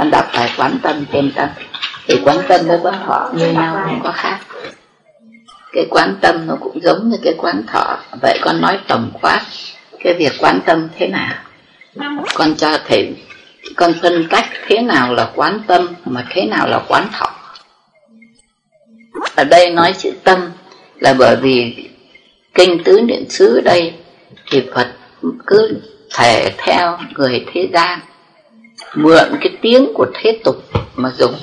con đọc bài quán tâm trên tâm. Thì quán tâm với quán thọ như nhau không có khác. Cái quán tâm nó cũng giống như cái quán thọ. Vậy con nói tổng quát cái việc quán tâm thế nào? Con cho thầy con phân tách thế nào là quán tâm mà thế nào là quán thọ? Ở đây nói chữ tâm là bởi vì kinh tứ niệm xứ đây thì Phật cứ thể theo người thế gian. Mượn cái tiếng của thế tục mà dùng.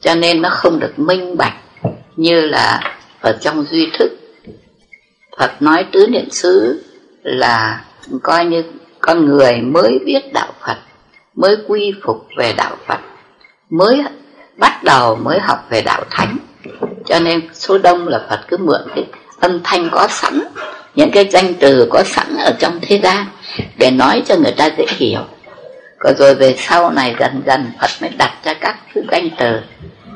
Cho nên nó không được minh bạch như là ở trong duy thức. Phật nói tứ niệm xứ là coi như con người mới biết đạo Phật, mới quy phục về đạo Phật, mới bắt đầu mới học về đạo thánh. Cho nên số đông là Phật cứ mượn cái âm thanh có sẵn, những cái danh từ có sẵn ở trong thế gian để nói cho người ta dễ hiểu còn rồi về sau này dần dần Phật mới đặt ra các thứ danh từ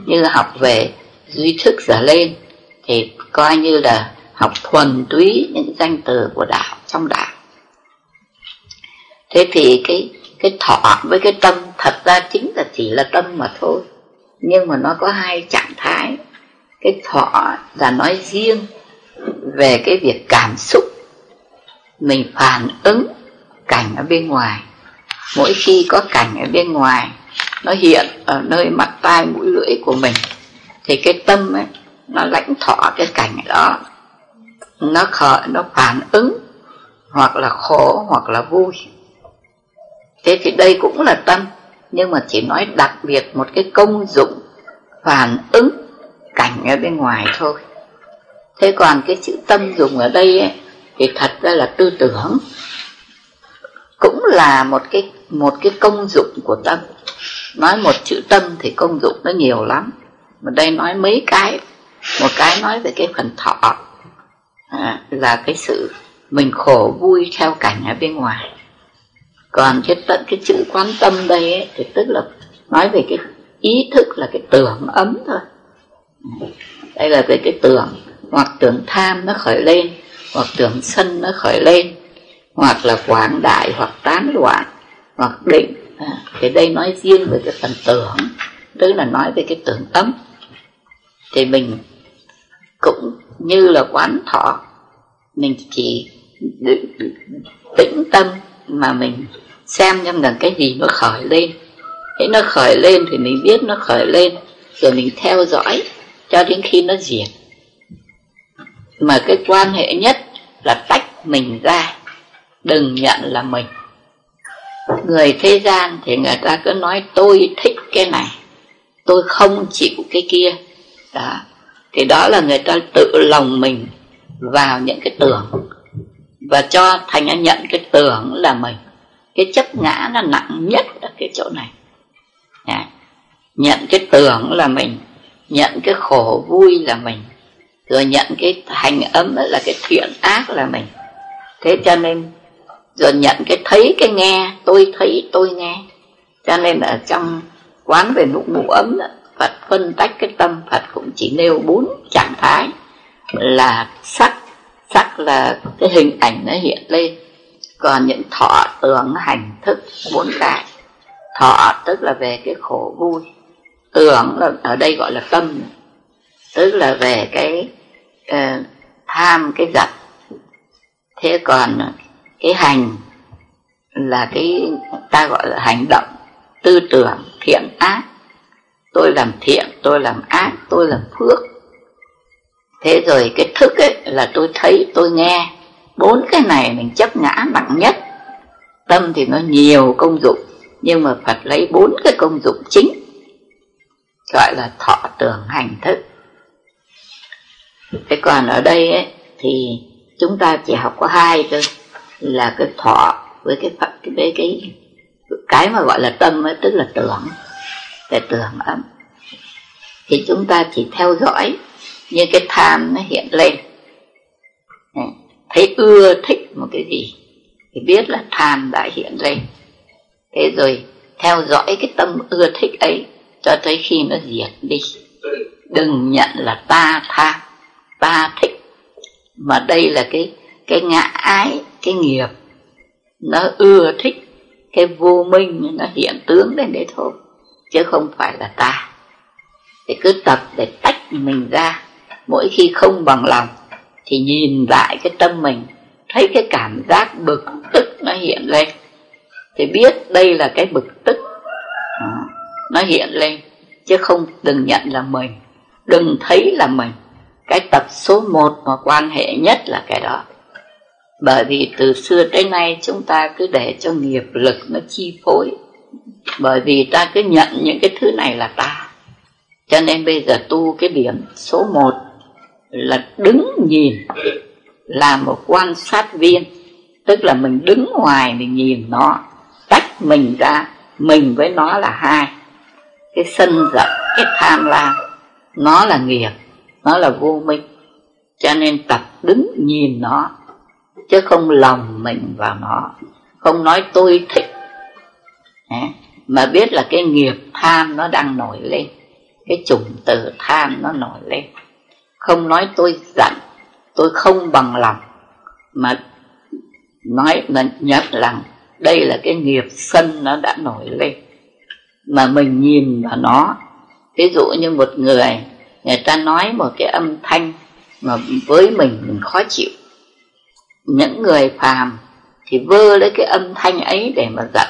như học về duy thức trở lên, thì coi như là học thuần túy những danh từ của đạo, trong đạo. Thế thì cái cái thọ với cái tâm thật ra chính là chỉ là tâm mà thôi, nhưng mà nó có hai trạng thái. Cái thọ là nói riêng về cái việc cảm xúc, mình phản ứng cảnh ở bên ngoài mỗi khi có cảnh ở bên ngoài nó hiện ở nơi mặt tai mũi lưỡi của mình thì cái tâm ấy nó lãnh thọ cái cảnh đó. Nó khởi nó phản ứng hoặc là khổ hoặc là vui. Thế thì đây cũng là tâm nhưng mà chỉ nói đặc biệt một cái công dụng phản ứng cảnh ở bên ngoài thôi. Thế còn cái chữ tâm dùng ở đây ấy, thì thật ra là tư tưởng cũng là một cái một cái công dụng của tâm. Nói một chữ tâm thì công dụng nó nhiều lắm. Mà đây nói mấy cái. Một cái nói về cái phần thọ. À, là cái sự mình khổ vui theo cảnh ở bên ngoài. Còn cái tận cái chữ quan tâm đây ấy, thì tức là nói về cái ý thức là cái tưởng ấm thôi. Đây là về cái tưởng. Hoặc tưởng tham nó khởi lên hoặc tưởng sân nó khởi lên hoặc là quảng đại hoặc tán loạn hoặc định à, thì đây nói riêng về cái phần tưởng tức là nói về cái tưởng tâm. Thì mình cũng như là quán thọ mình chỉ tĩnh tâm mà mình xem xem rằng cái gì nó khởi lên. Thế nó khởi lên thì mình biết nó khởi lên rồi mình theo dõi cho đến khi nó diệt. Mà cái quan hệ nhất là tách mình ra đừng nhận là mình người thế gian thì người ta cứ nói tôi thích cái này tôi không chịu cái kia. Đó. Thì đó là người ta tự lòng mình vào những cái tưởng và cho thành nhận cái tưởng là mình. Cái chấp ngã nó nặng nhất ở cái chỗ này. À, nhận cái tưởng là mình nhận cái khổ vui là mình rồi nhận cái hành ấm là cái thiện ác là mình. Thế cho nên rồi nhận cái thấy cái nghe tôi thấy tôi nghe. Cho nên ở trong quán về nụ ngủ ấm đó, Phật phân tách cái tâm Phật cũng chỉ nêu bốn trạng thái. Là sắc sắc là cái hình ảnh nó hiện lên. Còn những thọ tưởng hành thức bốn cái thọ tức là về cái khổ vui. Tưởng là ở đây gọi là tâm. Tức là về cái uh, tham cái giật thế còn cái hành là cái ta gọi là hành động tư tưởng thiện ác. Tôi làm thiện tôi làm ác tôi làm phước. Thế rồi cái thức ấy là tôi thấy tôi nghe. Bốn cái này mình chấp ngã nặng nhất. Tâm thì nó nhiều công dụng nhưng mà phật lấy bốn cái công dụng chính gọi là thọ tưởng hành thức. Thế còn ở đây ấy, thì chúng ta chỉ học có hai thôi là cái thọ với cái phật với cái cái mà gọi là tâm ấy, tức là tưởng cái tưởng ấm thì chúng ta chỉ theo dõi như cái tham nó hiện lên. Ừ. Thấy ưa thích một cái gì thì biết là tham đã hiện lên. Thế rồi theo dõi cái tâm ưa thích ấy cho tới khi nó diệt đi. Đừng nhận là ta tham ta thích. Mà đây là cái cái ngã ái cái nghiệp. Nó ưa thích cái vô minh, nó hiện tướng lên đấy thôi, chứ không phải là ta. Thì cứ tập để tách mình ra. Mỗi khi không bằng lòng, thì nhìn lại cái tâm mình, thấy cái cảm giác bực tức nó hiện lên. Thì biết đây là cái bực tức. À, nó hiện lên, chứ không đừng nhận là mình. Đừng thấy là mình. Cái tập số một mà quan hệ nhất là cái đó bởi vì từ xưa tới nay chúng ta cứ để cho nghiệp lực nó chi phối. Bởi vì ta cứ nhận những cái thứ này là ta. Cho nên bây giờ tu cái điểm số một là đứng nhìn, là một quan sát viên. Tức là mình đứng ngoài mình nhìn nó, tách mình ra, mình với nó là hai. Cái sân giận cái tham lam, nó là nghiệp, nó là vô minh. Cho nên tập đứng nhìn nó chứ không lòng mình vào nó không nói tôi thích. Mà biết là cái nghiệp tham nó đang nổi lên. Cái chủng từ tham nó nổi lên. Không nói tôi giận. Tôi không bằng lòng. Mà nói là nhận rằng đây là cái nghiệp sân nó đã nổi lên. Mà mình nhìn vào nó. Ví dụ như một người người ta nói một cái âm thanh mà với mình mình khó chịu những người phàm thì vơ lấy cái âm thanh ấy để mà giận,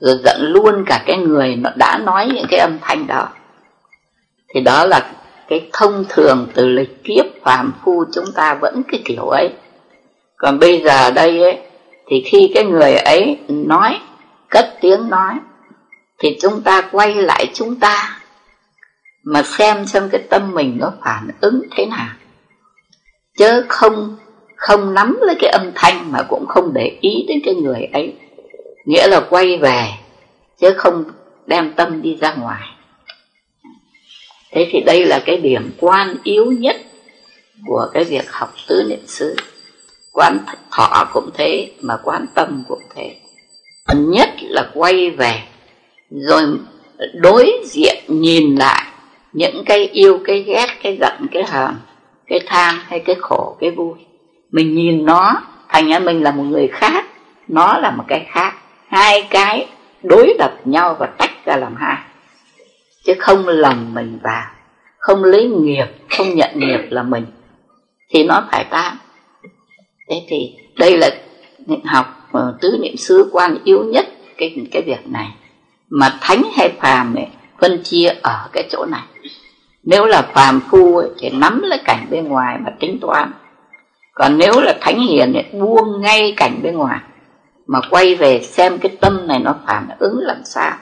rồi giận luôn cả cái người nó đã nói những cái âm thanh đó. Thì đó là cái thông thường từ lịch kiếp phàm phu chúng ta vẫn cái kiểu ấy. Còn bây giờ đây ấy, thì khi cái người ấy nói, cất tiếng nói, thì chúng ta quay lại chúng ta mà xem xem cái tâm mình nó phản ứng thế nào. Chớ không không nắm lấy cái âm thanh mà cũng không để ý đến cái người ấy. Nghĩa là quay về, chứ không đem tâm đi ra ngoài. Thế thì đây là cái điểm quan yếu nhất của cái việc học tứ niệm xứ. Quán thọ cũng thế, mà quán tâm cũng thế. Nhất là quay về, rồi đối diện nhìn lại những cái yêu, cái ghét, cái giận, cái hờn, cái tham hay cái khổ, cái vui mình nhìn nó thành ra mình là một người khác nó là một cái khác. Hai cái đối lập nhau và tách ra làm hai. Chứ không lầm mình vào không lấy nghiệp không nhận nghiệp là mình. Thì nó phải tan thế thì đây là học ờ, tứ niệm xứ quan yếu nhất cái cái việc này. Mà thánh hay phàm ấy, phân chia ở cái chỗ này. Nếu là phàm phu ấy, thì nắm lấy cảnh bên ngoài mà tính toán còn nếu là thánh hiền ấy, buông ngay cảnh bên ngoài mà quay về xem cái tâm này nó phản ứng làm sao.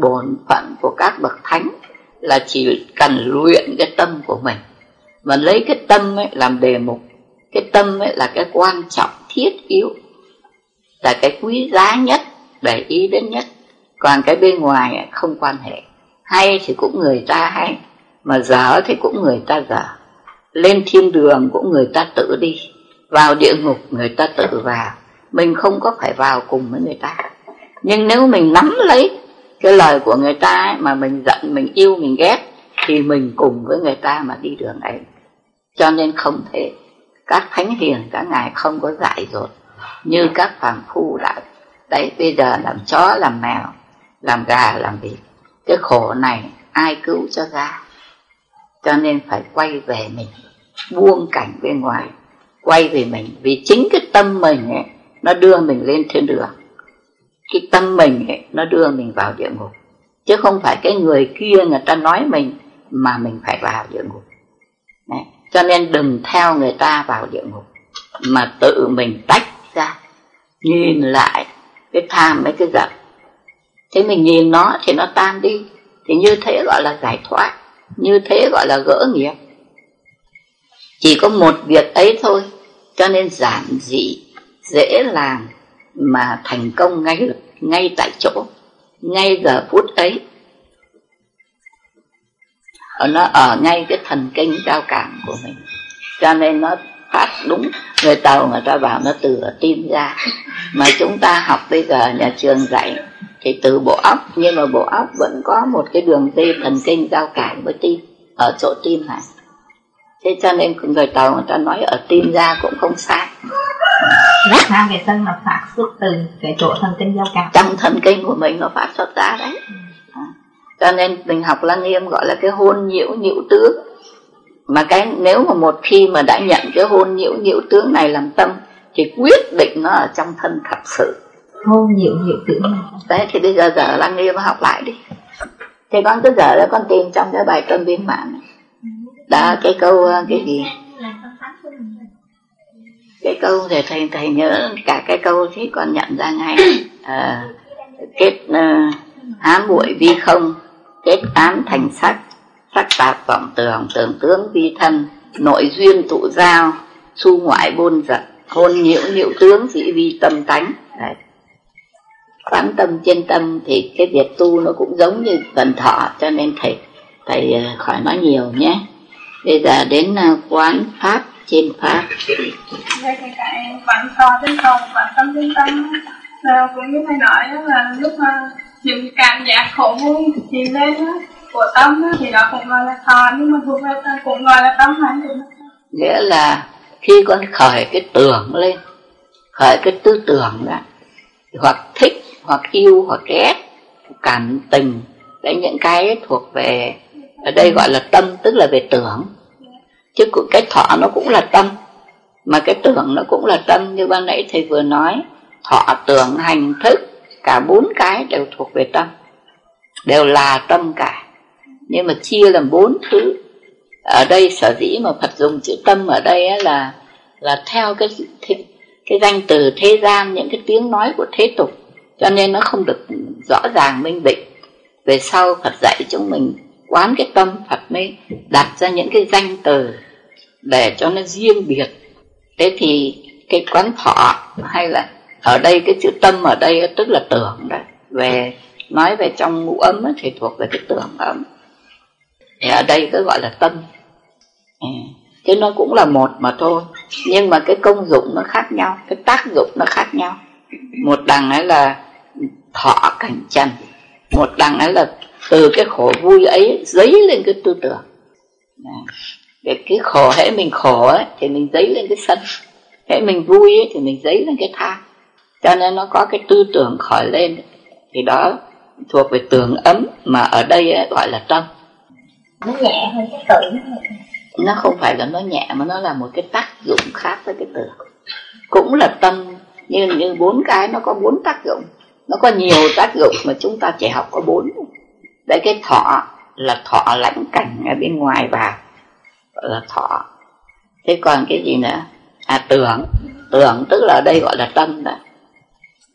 Bổn phận của các bậc thánh là chỉ cần luyện cái tâm của mình và lấy cái tâm ấy làm đề mục. Cái tâm ấy là cái quan trọng thiết yếu là cái quý giá nhất để ý đến nhất. Còn cái bên ngoài không quan hệ. Hay thì cũng người ta hay mà dở thì cũng người ta dở lên thiên đường cũng người ta tự đi. Vào địa ngục người ta tự vào. Mình không có phải vào cùng với người ta. Nhưng nếu mình nắm lấy cái lời của người ta ấy, mà mình giận mình yêu mình ghét thì mình cùng với người ta mà đi đường ấy. Cho nên không thể. Các thánh hiền các ngài không có dạy dột như các phàm phu đã. Đấy bây giờ làm chó làm mèo làm gà làm vịt. Cái khổ này ai cứu cho ra? Cho nên phải quay về mình buông cảnh bên ngoài. Quay về mình vì chính cái tâm mình ấy nó đưa mình lên thiên đường. Cái tâm mình ấy, nó đưa mình vào địa ngục. Chứ không phải cái người kia người ta nói mình mà mình phải vào địa ngục. Đấy. cho nên đừng theo người ta vào địa ngục mà tự mình tách ra nhìn lại cái tham mấy cái giận. Thế mình nhìn nó thì nó tan đi. Thì như thế gọi là giải thoát như thế gọi là gỡ nghiệp. Chỉ có một việc ấy thôi, cho nên giản dị, dễ làm mà thành công ngay ngay tại chỗ, ngay giờ phút ấy. Nó ở ngay cái thần kinh giao cảm của mình. Cho nên nó phát đúng, người tàu người ta bảo nó từ ở tim ra. Mà chúng ta học bây giờ nhà trường dạy thì từ bộ óc nhưng mà bộ óc vẫn có một cái đường dây thần kinh giao cảm với tim ở chỗ tim này thế cho nên người tàu người ta nói ở tim ra cũng không sai. Rác tham về sân là phát xuất từ cái chỗ thần kinh giao cảm. Trong thần kinh của mình nó phát xuất ra đấy. À. cho nên mình học lăng nghiêm gọi là cái hôn nhiễu nhiễu tướng. Mà cái nếu mà một khi mà đã nhận cái hôn nhiễu nhiễu tướng này làm tâm thì quyết định nó ở trong thân thật sự hôn nhiễu nhiễu tướng đấy thì bây giờ giờ lăng nghiêm học lại đi. Thì con cứ giờ đó con tìm trong cái bài tâm biên mạng. Này đó cái câu ờ, cái gì? Cái câu để thầy thầy nhớ cả cái câu thì con nhận ra ngay. À, kết ờ, uh, ám bụi vi không kết ám thành sắc. Sắc tạp vọng tưởng tưởng tướng vi thân nội duyên tụ giao su ngoại bôn giật hôn nhiễu nhiễu tướng dĩ vi tâm tánh quán tâm trên tâm thì cái việc tu nó cũng giống như phần thọ cho nên thầy thầy ờ, khỏi nói nhiều nhé. Bây giờ đến ờ, quán pháp trên pháp. Đây thì cái quán thọ trên thọ quán tâm trên tâm. Là cũng như thầy nói là lúc mà những cảm giác khổ vui hiện lên của tâm thì đó cũng gọi là thọ nhưng mà thuộc về cũng gọi là tâm hành nghĩa là khi con khởi cái tưởng lên khởi cái tư tưởng đó hoặc thích hoặc yêu hoặc ghét cảm tình. Đấy, những cái thuộc về, ở đây gọi là tâm, tức là về tưởng. Chứ cái thọ nó cũng là tâm. Mà cái tưởng nó cũng là tâm, như ban nãy thầy vừa nói. Thọ, tưởng, hành, thức, cả bốn cái đều thuộc về tâm. Đều là tâm cả. Nhưng mà chia làm bốn thứ. Ở đây sở dĩ mà Phật dùng chữ tâm ở đây là là theo cái cái danh từ thế gian, những cái tiếng nói của thế tục cho nên nó không được rõ ràng, minh định. Về sau Phật dạy chúng mình quán cái tâm Phật mới đặt ra những cái danh từ để cho nó riêng biệt. Thế thì cái quán thọ hay là ở đây, cái chữ tâm ở đây tức là tưởng đấy về, nói về trong ngũ ấm thì thuộc về cái tưởng ấm thì ở đây cứ gọi là tâm. Ừ, chứ nó cũng là một mà thôi. Nhưng mà cái công dụng nó khác nhau, cái tác dụng nó khác nhau. Một đằng ấy là thọ cảnh trần một đằng ấy là từ cái khổ vui ấy dấy lên cái tư tưởng. Để cái khổ hễ mình khổ ấy, thì mình dấy lên cái sân. Hễ mình vui ấy, thì mình dấy lên cái tham cho nên nó có cái tư tưởng khởi lên. Thì đó thuộc về tưởng ấm mà ở đây ấy, gọi là tâm. Nó nhẹ hơn cái tưởng nó không phải là nó nhẹ mà nó là một cái tác dụng khác với cái tưởng cũng là tâm như như bốn cái nó có bốn tác dụng nó có nhiều tác dụng mà chúng ta chỉ học có bốn. Đấy, cái thọ là thọ lãnh cảnh ở bên ngoài vào gọi là thọ. Thế còn cái gì nữa? À tưởng. Tưởng tức là ở đây gọi là tâm đó.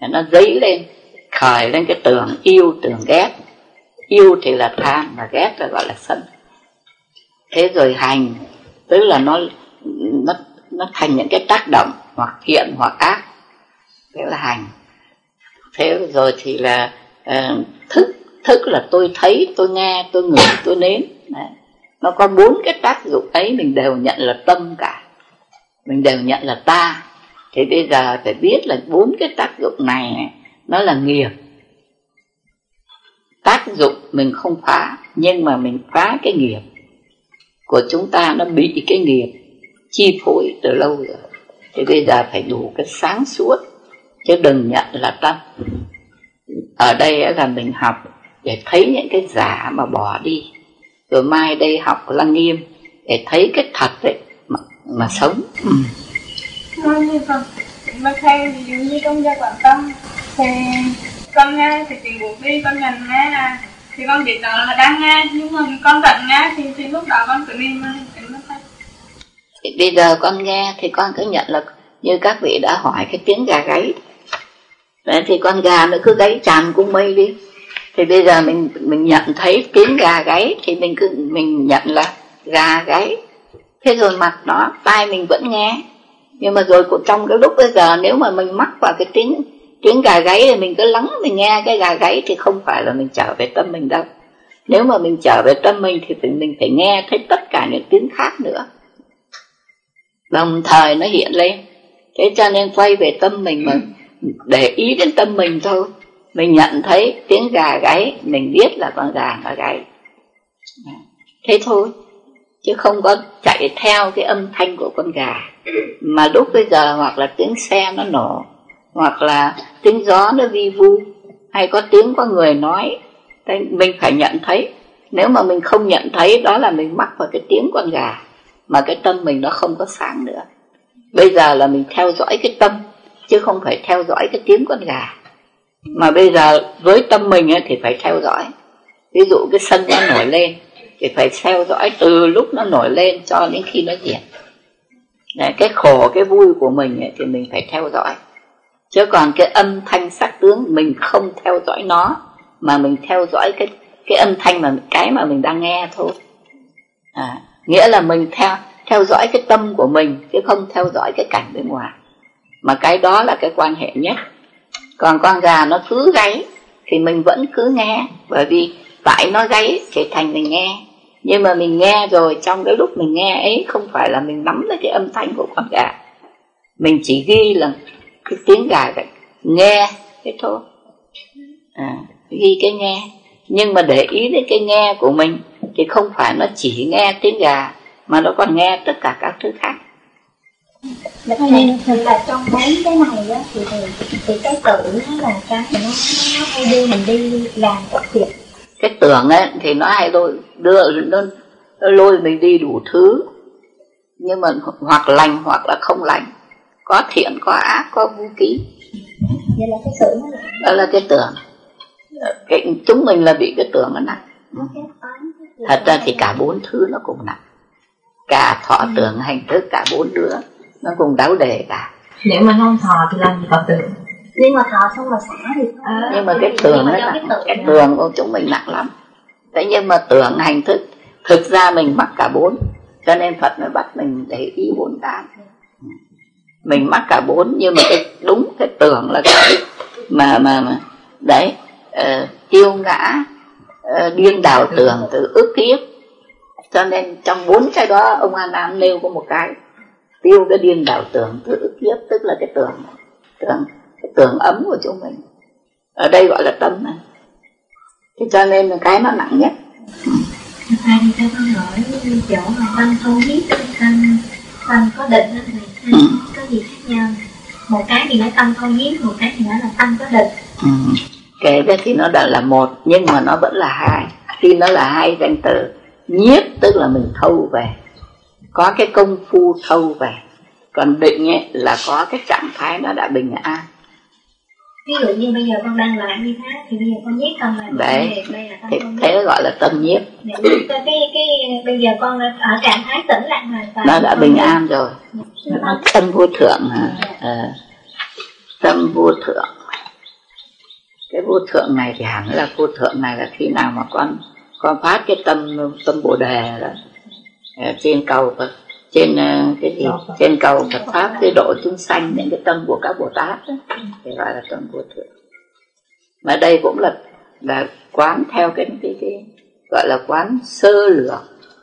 Nó dấy lên, khởi lên cái tưởng yêu, tưởng ghét. Yêu thì là tham mà ghét là gọi là sân. Thế rồi hành, tức là nó nó nó thành những cái tác động hoặc thiện hoặc ác. Thế là hành thế rồi thì là uh, thức thức là tôi thấy tôi nghe tôi ngửi tôi nếm. Đấy. nó có bốn cái tác dụng ấy mình đều nhận là tâm cả. Mình đều nhận là ta. Thì bây giờ phải biết là bốn cái tác dụng này nó là nghiệp. Tác dụng mình không phá nhưng mà mình phá cái nghiệp của chúng ta nó bị cái nghiệp chi phối từ lâu rồi. Thì bây giờ phải đủ cái sáng suốt chứ đừng nhận là tâm. Ở đây là mình học để thấy những cái giả mà bỏ đi. Rồi mai đây học lăng nghiêm để thấy cái thật đấy mà, mà sống. Ừ. Nói như con. Mà thay ví dụ như trong gia quản tâm thì con nghe thì chuyện buộc đi con nhìn nghe à thì con biết đó là đang nghe nhưng mà con vẫn nghe thì, thì lúc đó con niệm nó thì bây giờ con nghe thì con cứ nhận là như các vị đã hỏi cái tiếng gà gáy Đấy, thì con gà nó cứ gáy tràn cung mây đi. Thì bây giờ mình mình nhận thấy tiếng gà gáy thì mình cứ mình nhận là gà gáy. Thế rồi mặt đó tai mình vẫn nghe. Nhưng mà rồi trong cái lúc bây giờ nếu mà mình mắc vào cái tiếng tiếng gà gáy thì mình cứ lắng mình nghe cái gà gáy thì không phải là mình trở về tâm mình đâu. Nếu mà mình trở về tâm mình thì mình phải nghe thấy tất cả những tiếng khác nữa. Đồng thời nó hiện lên. Thế cho nên quay về tâm mình mà để ý đến tâm mình thôi. Mình nhận thấy tiếng gà gáy, mình biết là con gà nó gáy. Thế thôi, chứ không có chạy theo cái âm thanh của con gà. Mà lúc bây giờ hoặc là tiếng xe nó nổ, hoặc là tiếng gió nó vi vu, hay có tiếng có người nói mình phải nhận thấy. Nếu mà mình không nhận thấy, đó là mình mắc vào cái tiếng con gà, mà cái tâm mình nó không có sáng nữa. Bây giờ là mình theo dõi cái tâm chứ không phải theo dõi cái tiếng con gà. Mà bây giờ với tâm mình thì phải theo dõi. Ví dụ cái sân nó nổi lên thì phải theo dõi từ lúc nó nổi lên cho đến khi nó diệt. Đấy, cái khổ cái vui của mình ấy, thì mình phải theo dõi. Chứ còn cái âm thanh sắc tướng mình không theo dõi nó mà mình theo dõi cái cái âm thanh mà cái mà mình đang nghe thôi. À, nghĩa là mình theo theo dõi cái tâm của mình chứ không theo dõi cái cảnh bên ngoài mà cái đó là cái quan hệ nhất. Còn con gà nó cứ gáy thì mình vẫn cứ nghe. Bởi vì tại nó gáy thì thành mình nghe. Nhưng mà mình nghe rồi trong cái lúc mình nghe ấy không phải là mình nắm lấy cái âm thanh của con gà. Mình chỉ ghi là cái tiếng gà vậy. Nghe thế thôi. À, ghi cái nghe. Nhưng mà để ý đến cái nghe của mình thì không phải nó chỉ nghe tiếng gà mà nó còn nghe tất cả các thứ khác. Dạ thì là trong bốn cái này á thì, thì thì cái tự nó là cái nó nó hay đưa mình đi làm các việc. Cái tưởng ấy thì nó hay lôi đưa nó, nó lôi mình đi đủ thứ. Nhưng mà hoặc lành hoặc là không lành. Có thiện có ác có vũ khí vậy là cái là đó là cái tưởng cái, chúng mình là bị cái tưởng nó nặng. Thật ra thì cả bốn thứ nó cũng nặng. Cả thọ tưởng hành thức cả bốn đứa nó cùng đáo đề cả nếu mà không thọ thì làm gì có tưởng nhưng mà thọ xong mà xả thì à, nhưng mà cái tưởng nó nặng cái tưởng của chúng mình nặng lắm. Thế nhưng mà tưởng hành thức thực ra mình mắc cả bốn. Cho nên phật mới bắt mình để ý bốn cái mình mắc cả bốn nhưng mà cái đúng cái tưởng là cái mà mà, mà đấy uh, tiêu ngã uh, điên đảo tưởng từ ước kiếp cho nên trong bốn cái đó ông an nam nêu có một cái tiêu cái điên đảo tưởng ước kiếp tức là cái tưởng tưởng cái tưởng ấm của chúng mình. Ở đây gọi là tâm này thế cho nên là cái nó nặng nhất. Thầy thì cho con hỏi chỗ mà tâm không biết tâm tâm có định đó thầy Ừ. có gì khác nhau? Một cái thì nói tâm không biết một cái thì nói là tâm có định. Ừ. cái đó thì nó đã là một nhưng mà nó vẫn là hai. Khi nó là hai danh từ nhiếp tức là mình thâu về có cái công phu thâu về. Còn định ấy là có cái trạng thái nó đã bình an. Ví dụ như bây giờ con đang làm như thế thì bây giờ con biết tâm là Đấy. đây là tâm thì thế gọi là tâm nhiếp. Để cái, cái, cái, bây giờ con ở trạng thái tĩnh lặng hoàn toàn. Nó đã bình an rồi. Tâm vô thượng hả? Ờ. tâm vô thượng. Cái vô thượng này thì hẳn là vô thượng này là khi nào mà con con phát cái tâm tâm bồ đề đó trên cầu Phật trên ờ, cái gì? Trên cầu Phật pháp cái độ chúng sanh những cái tâm của các bồ tát đó, thì gọi là tâm vô thượng. Mà đây cũng là là quán theo cái cái, cái gọi là quán sơ lược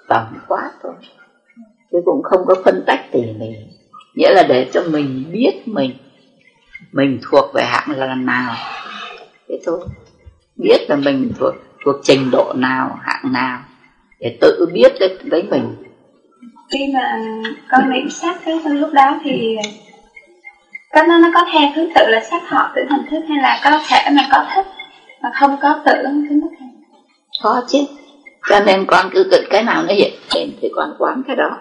tổng quát thôi. Chứ cũng không có phân tách tỉ mỉ. Nghĩa là để cho mình biết mình mình thuộc về hạng là nào. Thế thôi. Biết là mình thuộc thuộc trình độ nào hạng nào để tự biết lấy, lấy mình. Khi mà con niệm sát cái trong lúc đó thì cái nó nó có theo thứ tự là sát họ tưởng hành thức hay là có thể mà có thích mà không có tưởng thứ thức có chứ. Cho nên con cứ tự cái nào nó hiện lên thì con quán cái đó.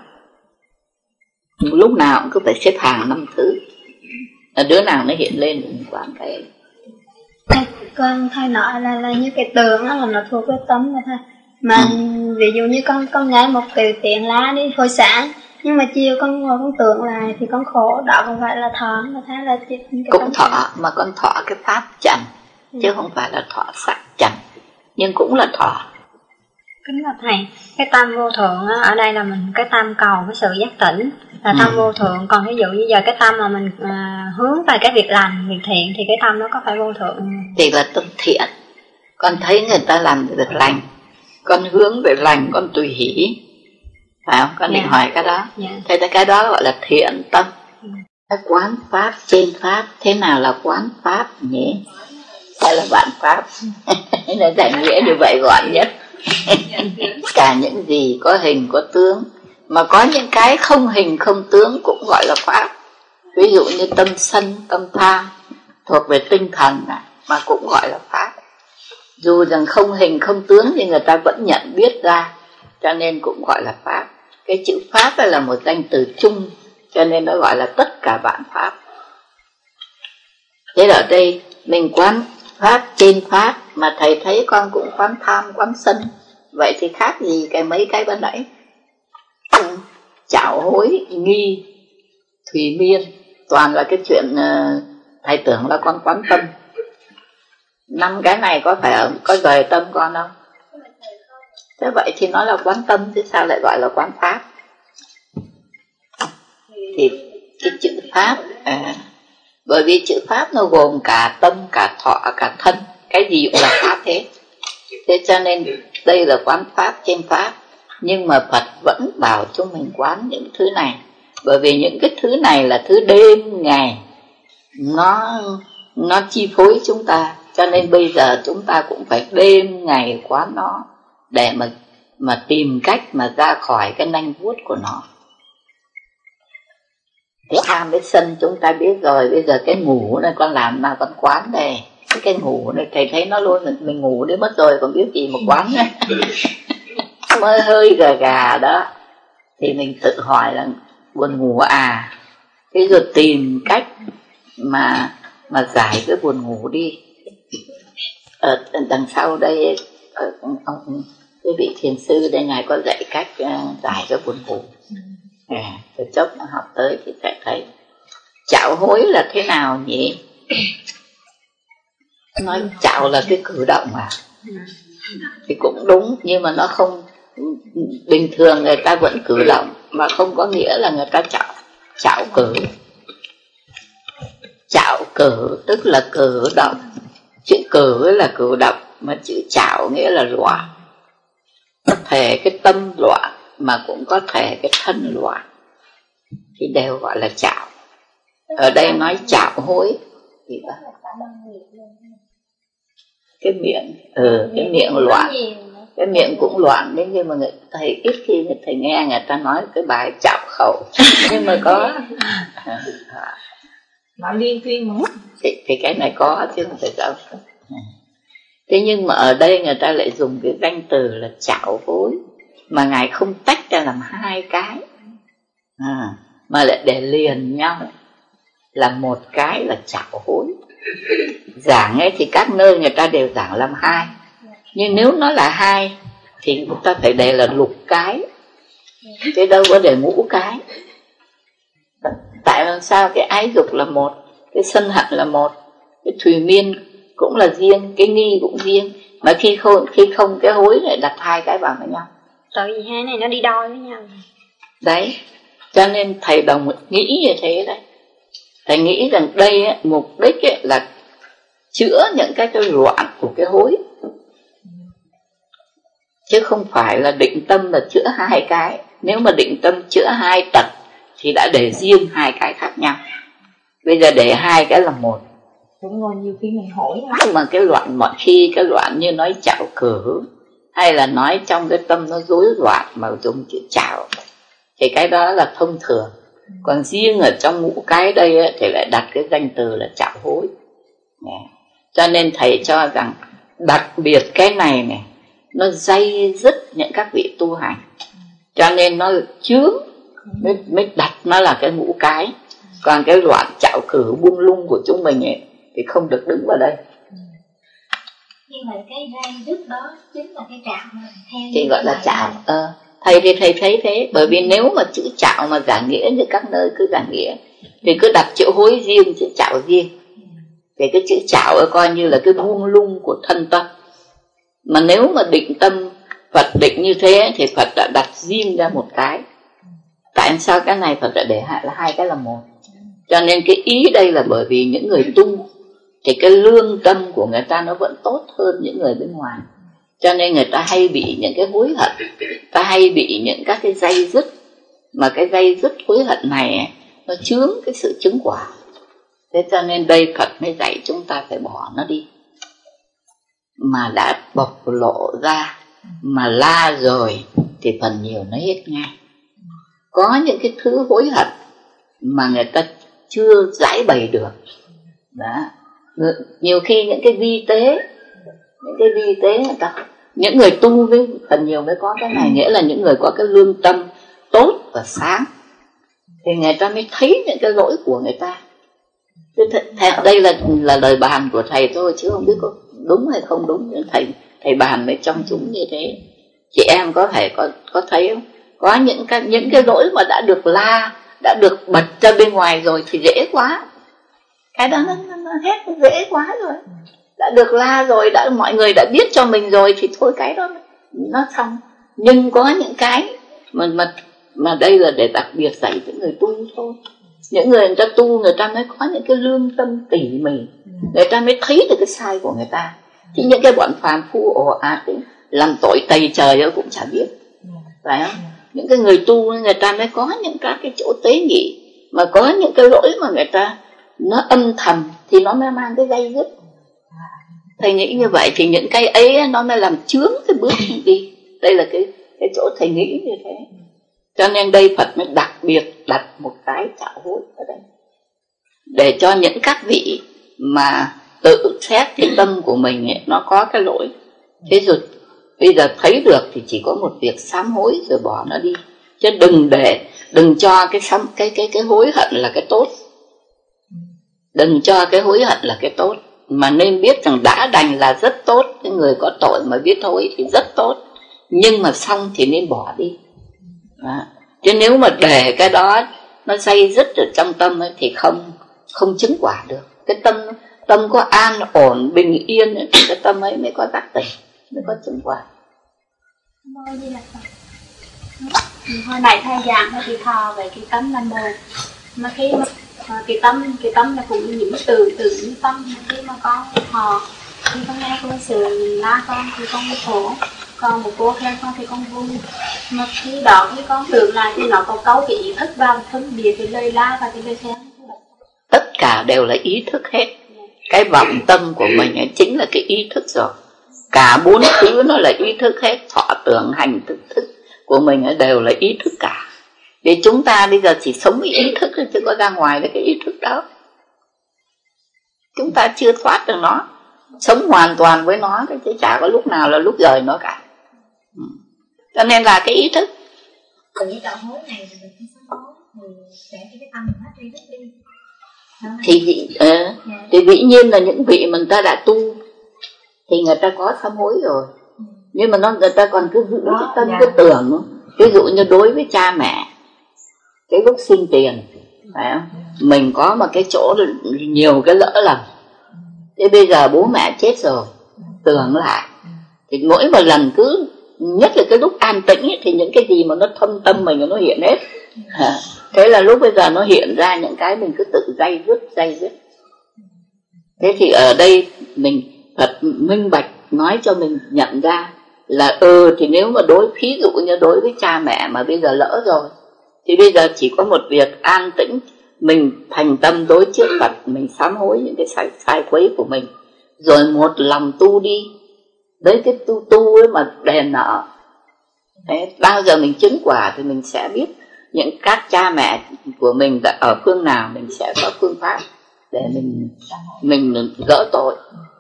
Lúc nào cũng cứ phải xếp hàng năm thứ. Là đứa nào nó hiện lên mình quán cái. Con thay nói là là như cái tượng á là nó thuộc về tâm mà thôi mà Ừ. ví dụ như con con nghe một từ tiền lá đi hồi sáng nhưng mà chiều con ngồi con tưởng lại thì con khổ đó không phải là thọ mà thế là cái cũng thọ mà con thọ cái pháp trần chứ không phải là thọ sắc trần nhưng cũng là thọ. Kính là thầy cái tâm vô thượng á, ở đây là mình cái tâm cầu cái sự giác tỉnh. Là tâm Ừ. vô thượng còn ví dụ như giờ cái tâm mà mình à, hướng về cái việc lành việc thiện thì cái tâm nó có phải vô thượng thì là tâm thiện. Con thấy người ta làm việc lành con hướng về lành con tùy hỷ. Phải không? Con định Dạ. hỏi cái đó. Dạ. Thế thì cái đó gọi là thiện tâm. Ừ. cái quán pháp trên pháp thế nào là quán pháp nhỉ? Hay là vạn pháp? Là giải nghĩa như vậy gọn nhất. Cả những gì có hình có tướng. Mà có những cái không hình không tướng cũng gọi là pháp. Ví dụ như tâm sân tâm tham thuộc về tinh thần này, mà cũng gọi là pháp dù rằng không hình, không tướng thì người ta vẫn nhận biết ra, cho nên cũng gọi là pháp. Cái chữ pháp là một danh từ chung, cho nên nó gọi là tất cả vạn pháp. Thế ở đây, mình quán pháp trên pháp, mà thầy thấy con cũng quán tham, quán sân. Vậy thì khác gì cái mấy cái ban nãy? Chảo hối, nghi, thủy miên. Toàn là cái chuyện ờ, thầy tưởng là con quán tâm năm cái này có phải ở có rời tâm con không? Thế vậy thì nó là quán tâm chứ sao lại gọi là quán pháp? Thì cái chữ pháp à, bởi vì chữ pháp nó gồm cả tâm cả thọ cả thân. Cái gì cũng là pháp thế. Thế cho nên đây là quán pháp trên pháp. Nhưng mà phật vẫn bảo cho mình quán những thứ này. Bởi vì những cái thứ này là thứ đêm ngày. Nó nó chi phối chúng ta cho nên bây giờ chúng ta cũng phải đêm ngày quán nó để mà mà tìm cách mà ra khỏi cái nanh vuốt của nó. Cái tham với sân chúng ta biết rồi bây giờ cái ngủ này con làm nào con quán này cái cái ngủ này thầy thấy nó luôn mình, mình ngủ đến mất rồi còn biết gì mà quán này mới hơi gà gà đó. Thì mình tự hỏi là buồn ngủ à? Thế rồi tìm cách mà mà giải cái buồn ngủ đi ở đằng sau đây ở, ông cái vị thiền sư đây ngài có dạy cách uh, giải cái buồn ngủ. À, rồi chốc học tới thì sẽ thấy chạo hối là thế nào nhỉ? Nói chạo là cái cử động à? Thì cũng đúng nhưng mà nó không bình thường người ta vẫn cử động mà không có nghĩa là người ta chạo chạo cử. Chạo cử tức là cử động chữ cử là cử động mà chữ chạo nghĩa là loạn. Có thể cái tâm loạn mà cũng có thể cái thân loạn. Thì đều gọi là chạo ở đây nói chạo hối. Gì đó cái miệng ừ, cái miệng loạn. Cái miệng cũng loạn đấy nhưng mà người, thầy ít khi người thầy nghe người ta nói cái bài chạo khẩu. Nhưng mà có nó liên tuyên mà thì, thì cái này có chứ không phải đâu thế nhưng mà ở đây người ta lại dùng cái danh từ là chảo hối mà ngài không tách ra làm hai cái. À, mà lại để liền nhau là một cái là chảo hối giảng ấy thì các nơi người ta đều giảng làm hai. Nhưng nếu nó là hai thì chúng ta phải để là lục cái. Chứ đâu có để ngũ cái tại làm sao cái ái dục là một cái sân hận là một cái thùy miên cũng là riêng cái nghi cũng riêng. Mà khi không khi không cái hối lại đặt hai cái vào với nhau. Tại vì hai này nó đi đôi với nhau. Đấy cho nên thầy đồng nghĩ như thế đấy. Thầy nghĩ rằng đây ấy, mục đích ấy là chữa những cái cái loạn của cái hối. Chứ không phải là định tâm là chữa hai cái. Nếu mà định tâm chữa hai tật thì đã để riêng hai cái khác nhau. Bây giờ để hai cái là một. Đúng rồi nhiều khi mình hỏi nhưng mà cái loạn mọi khi cái loạn như nói chạo cử hay là nói trong cái tâm nó rối loạn mà dùng chữ chạo thì cái đó là thông thường. Còn riêng ở trong ngũ cái đây ấy, thì lại đặt cái danh từ là chạo hối. Cho nên thầy cho rằng đặc biệt cái này này nó dây dứt những các vị tu hành. Cho nên nó chướng mới, mới đặt nó là cái ngũ cái. Còn cái loạn chạo cử buông lung của chúng mình ấy, thì không được đứng vào đây. Nhưng mà cái dây dứt đó chính là cái mà theo thì gọi là chạo ờ, thầy thì thầy thấy thế. Bởi vì nếu mà chữ chạo mà giả nghĩa như các nơi cứ giả nghĩa thì cứ đặt chữ hối riêng chữ chạo riêng. Thì cái chữ chạo ấy coi như là cái buông lung của thân tâm. Mà nếu mà định tâm Phật định như thế thì Phật đã đặt riêng ra một cái tại sao cái này Phật đã để hạ là hai cái là một. Cho nên cái ý đây là bởi vì những người tu, thì cái lương tâm của người ta nó vẫn tốt hơn những người bên ngoài. Cho nên người ta hay bị những cái hối hận, ta hay bị những các cái dây dứt. Mà cái dây dứt hối hận này nó chướng cái sự chứng quả. Thế cho nên đây Phật mới dạy chúng ta phải bỏ nó đi. Mà đã bộc lộ ra, mà la rồi, thì phần nhiều nó hết ngay có những cái thứ hối hận mà người ta chưa giải bày được. Đó. Nhiều khi những cái vi tế, những cái vi tế người ta, những người tu với phần nhiều mới có cái này, nghĩa là những người có cái lương tâm tốt và sáng, thì người ta mới thấy những cái lỗi của người ta. Th- đây là là lời bàn của thầy thôi, chứ không biết có đúng hay không đúng. Thầy thầy bàn với trong chúng như thế. Chị em có thể có có thấy không? Có những cái những cái lỗi mà đã được la đã được bật ra bên ngoài rồi thì dễ quá. Cái đó nó, nó, nó hết dễ quá rồi. Đã được la rồi đã mọi người đã biết cho mình rồi thì thôi cái đó nó xong. Nhưng có những cái mà mà mà đây là để đặc biệt dạy những người tu thôi. Những người người ta tu người ta mới có những cái lương tâm tỉ mỉ. Người ta mới thấy được cái sai của người ta. Chứ những cái bọn phàm phu ồ ạt à, làm tội tày trời cũng chả biết. Phải không? Những cái người tu người ta mới có những các cái chỗ tế nhị. Mà có những cái lỗi mà người ta nó âm thầm thì nó mới mang cái dây dứt thầy nghĩ như vậy thì những cái ấy nó mới làm chướng cái bước đi. Đây là cái cái chỗ thầy nghĩ như thế. Cho nên đây phật mới đặc biệt đặt một cái chảo hối ở đây. Để cho những các vị mà tự xét cái tâm của mình ấy, nó có cái lỗi. Thế rồi bây giờ thấy được thì chỉ có một việc sám hối rồi bỏ nó đi. Chứ đừng để đừng cho cái sám cái cái cái hối hận là cái tốt. Đừng cho cái hối hận là cái tốt. Mà nên biết rằng đã đành là rất tốt. Cái người có tội mà biết hối thì rất tốt. Nhưng mà xong thì nên bỏ đi. À. chứ nếu mà để cái đó nó dây dứt ở trong tâm ấy, thì không không chứng quả được. Cái tâm tâm có an ổn bình yên thì cái tâm ấy mới có tác tỉnh mới có chứng quả. Hồi nãy thầy giảng thì thò về cái tâm là một mà khi mà à, cái tâm cái tâm là cũng những từ từ những tâm khi mà con họ khi con nghe con sự la con thì con khổ. Còn một cô khen con thì con vui. Mà khi đó khi con tưởng lại thì nó có câu cái ý thức vào phân biệt cái lời la và cái lời khen. Tất cả đều là ý thức hết. Cái vọng tâm của mình ấy chính là cái ý thức rồi cả bốn thứ nó là ý thức hết thọ tưởng hành thức thức của mình đều là ý thức cả. Vì chúng ta bây giờ chỉ sống với ý thức thôi chứ có ra ngoài được cái ý thức đó. Chúng ta chưa thoát được nó. Sống hoàn toàn với nó chứ chả có lúc nào là lúc rời nó cả. Ừ. cho nên là cái ý thức. Từ cái đạo hối này thì mình để cái tâm đi. Vị, uh, thì dĩ nhiên là những vị mình ta đã tu thì người ta có sám hối rồi. Ừ. nhưng mà nó người ta còn cứ giữ cái tâm dạ. cứ tưởng ví dụ như đối với cha mẹ cái lúc sinh tiền phải không? Mình có một cái chỗ nhiều cái lỡ lầm. Thế bây giờ bố mẹ chết rồi tưởng lại. Thì mỗi một lần cứ nhất là cái lúc an tĩnh ấy, thì những cái gì mà nó thâm tâm mình nó hiện hết. À, thế là lúc bây giờ nó hiện ra những cái mình cứ tự dây dứt dây dứt thế thì ở đây mình thật minh bạch nói cho mình nhận ra là ừ thì nếu mà đối ví dụ như đối với cha mẹ mà bây giờ lỡ rồi thì bây giờ chỉ có một việc an tĩnh mình thành tâm đối trước Phật mình sám hối những cái sai, sai quấy của mình rồi một lòng tu đi. Đấy cái tu tu ấy mà đền nợ Đấy, bao giờ mình chứng quả thì mình sẽ biết những các cha mẹ của mình đã ở phương nào mình sẽ có phương pháp để mình mình gỡ tội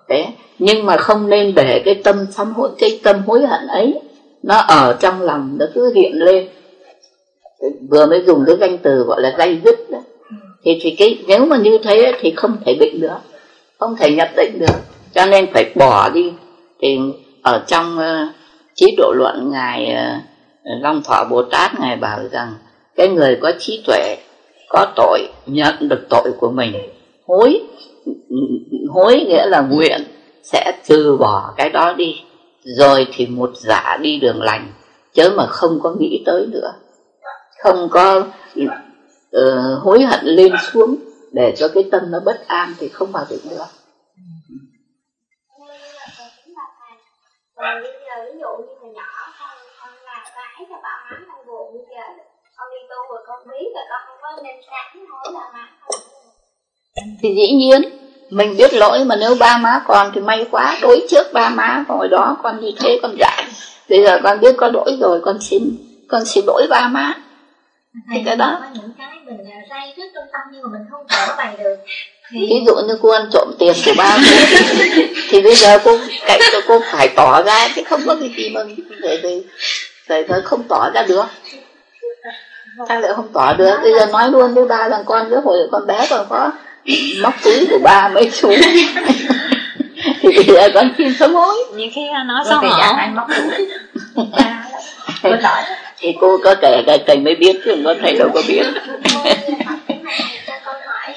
thế nhưng mà không nên để cái tâm sám hối cái tâm hối hận ấy nó ở trong lòng nó cứ hiện lên. Vừa mới dùng cái danh từ gọi là dây dứt đó. Thì thì cái nếu mà như thế thì không thể định được không thể nhập định được. Cho nên phải bỏ đi. Thì ở trong uh, trí độ luận ngài uh, long thọ bồ tát ngài bảo rằng cái người có trí tuệ có tội nhận được tội của mình hối hối nghĩa là nguyện sẽ từ bỏ cái đó đi. Rồi thì một giả đi đường lành chớ mà không có nghĩ tới nữa. Không có uh, hối hận lên xuống để cho cái tâm nó bất an thì không vào được nữa. Còn bây giờ ví dụ như hồi nhỏ con con là cái cho ba má con buồn bây giờ con đi tu rồi con biết rồi con không có nên tránh hối ba má thì dĩ nhiên mình biết lỗi mà nếu ba má còn thì may quá đối trước ba má hồi đó con như thế con dạy. Bây giờ con biết có lỗi rồi con xin con xin lỗi ba má. Thì cái đó có những cái mình ray rứt trong tâm nhưng mà mình không trở bày được. Ví dụ như cô ăn trộm tiền của ba cô thì bây giờ cô cậy cho cô phải tỏ ra chứ không có cái gì mà để để để, để không tỏ ra được. Sao lại không tỏ được? Bây giờ nói luôn với ba rằng con cái hồi con bé còn có móc túi của ba mấy xu thì bây giờ con xin sớm hối. Nhiều khi nói xong rồi họ ai móc Bên nói thì cô có kể cái thầy mới biết chứ con thầy đâu có biết. Cho con hỏi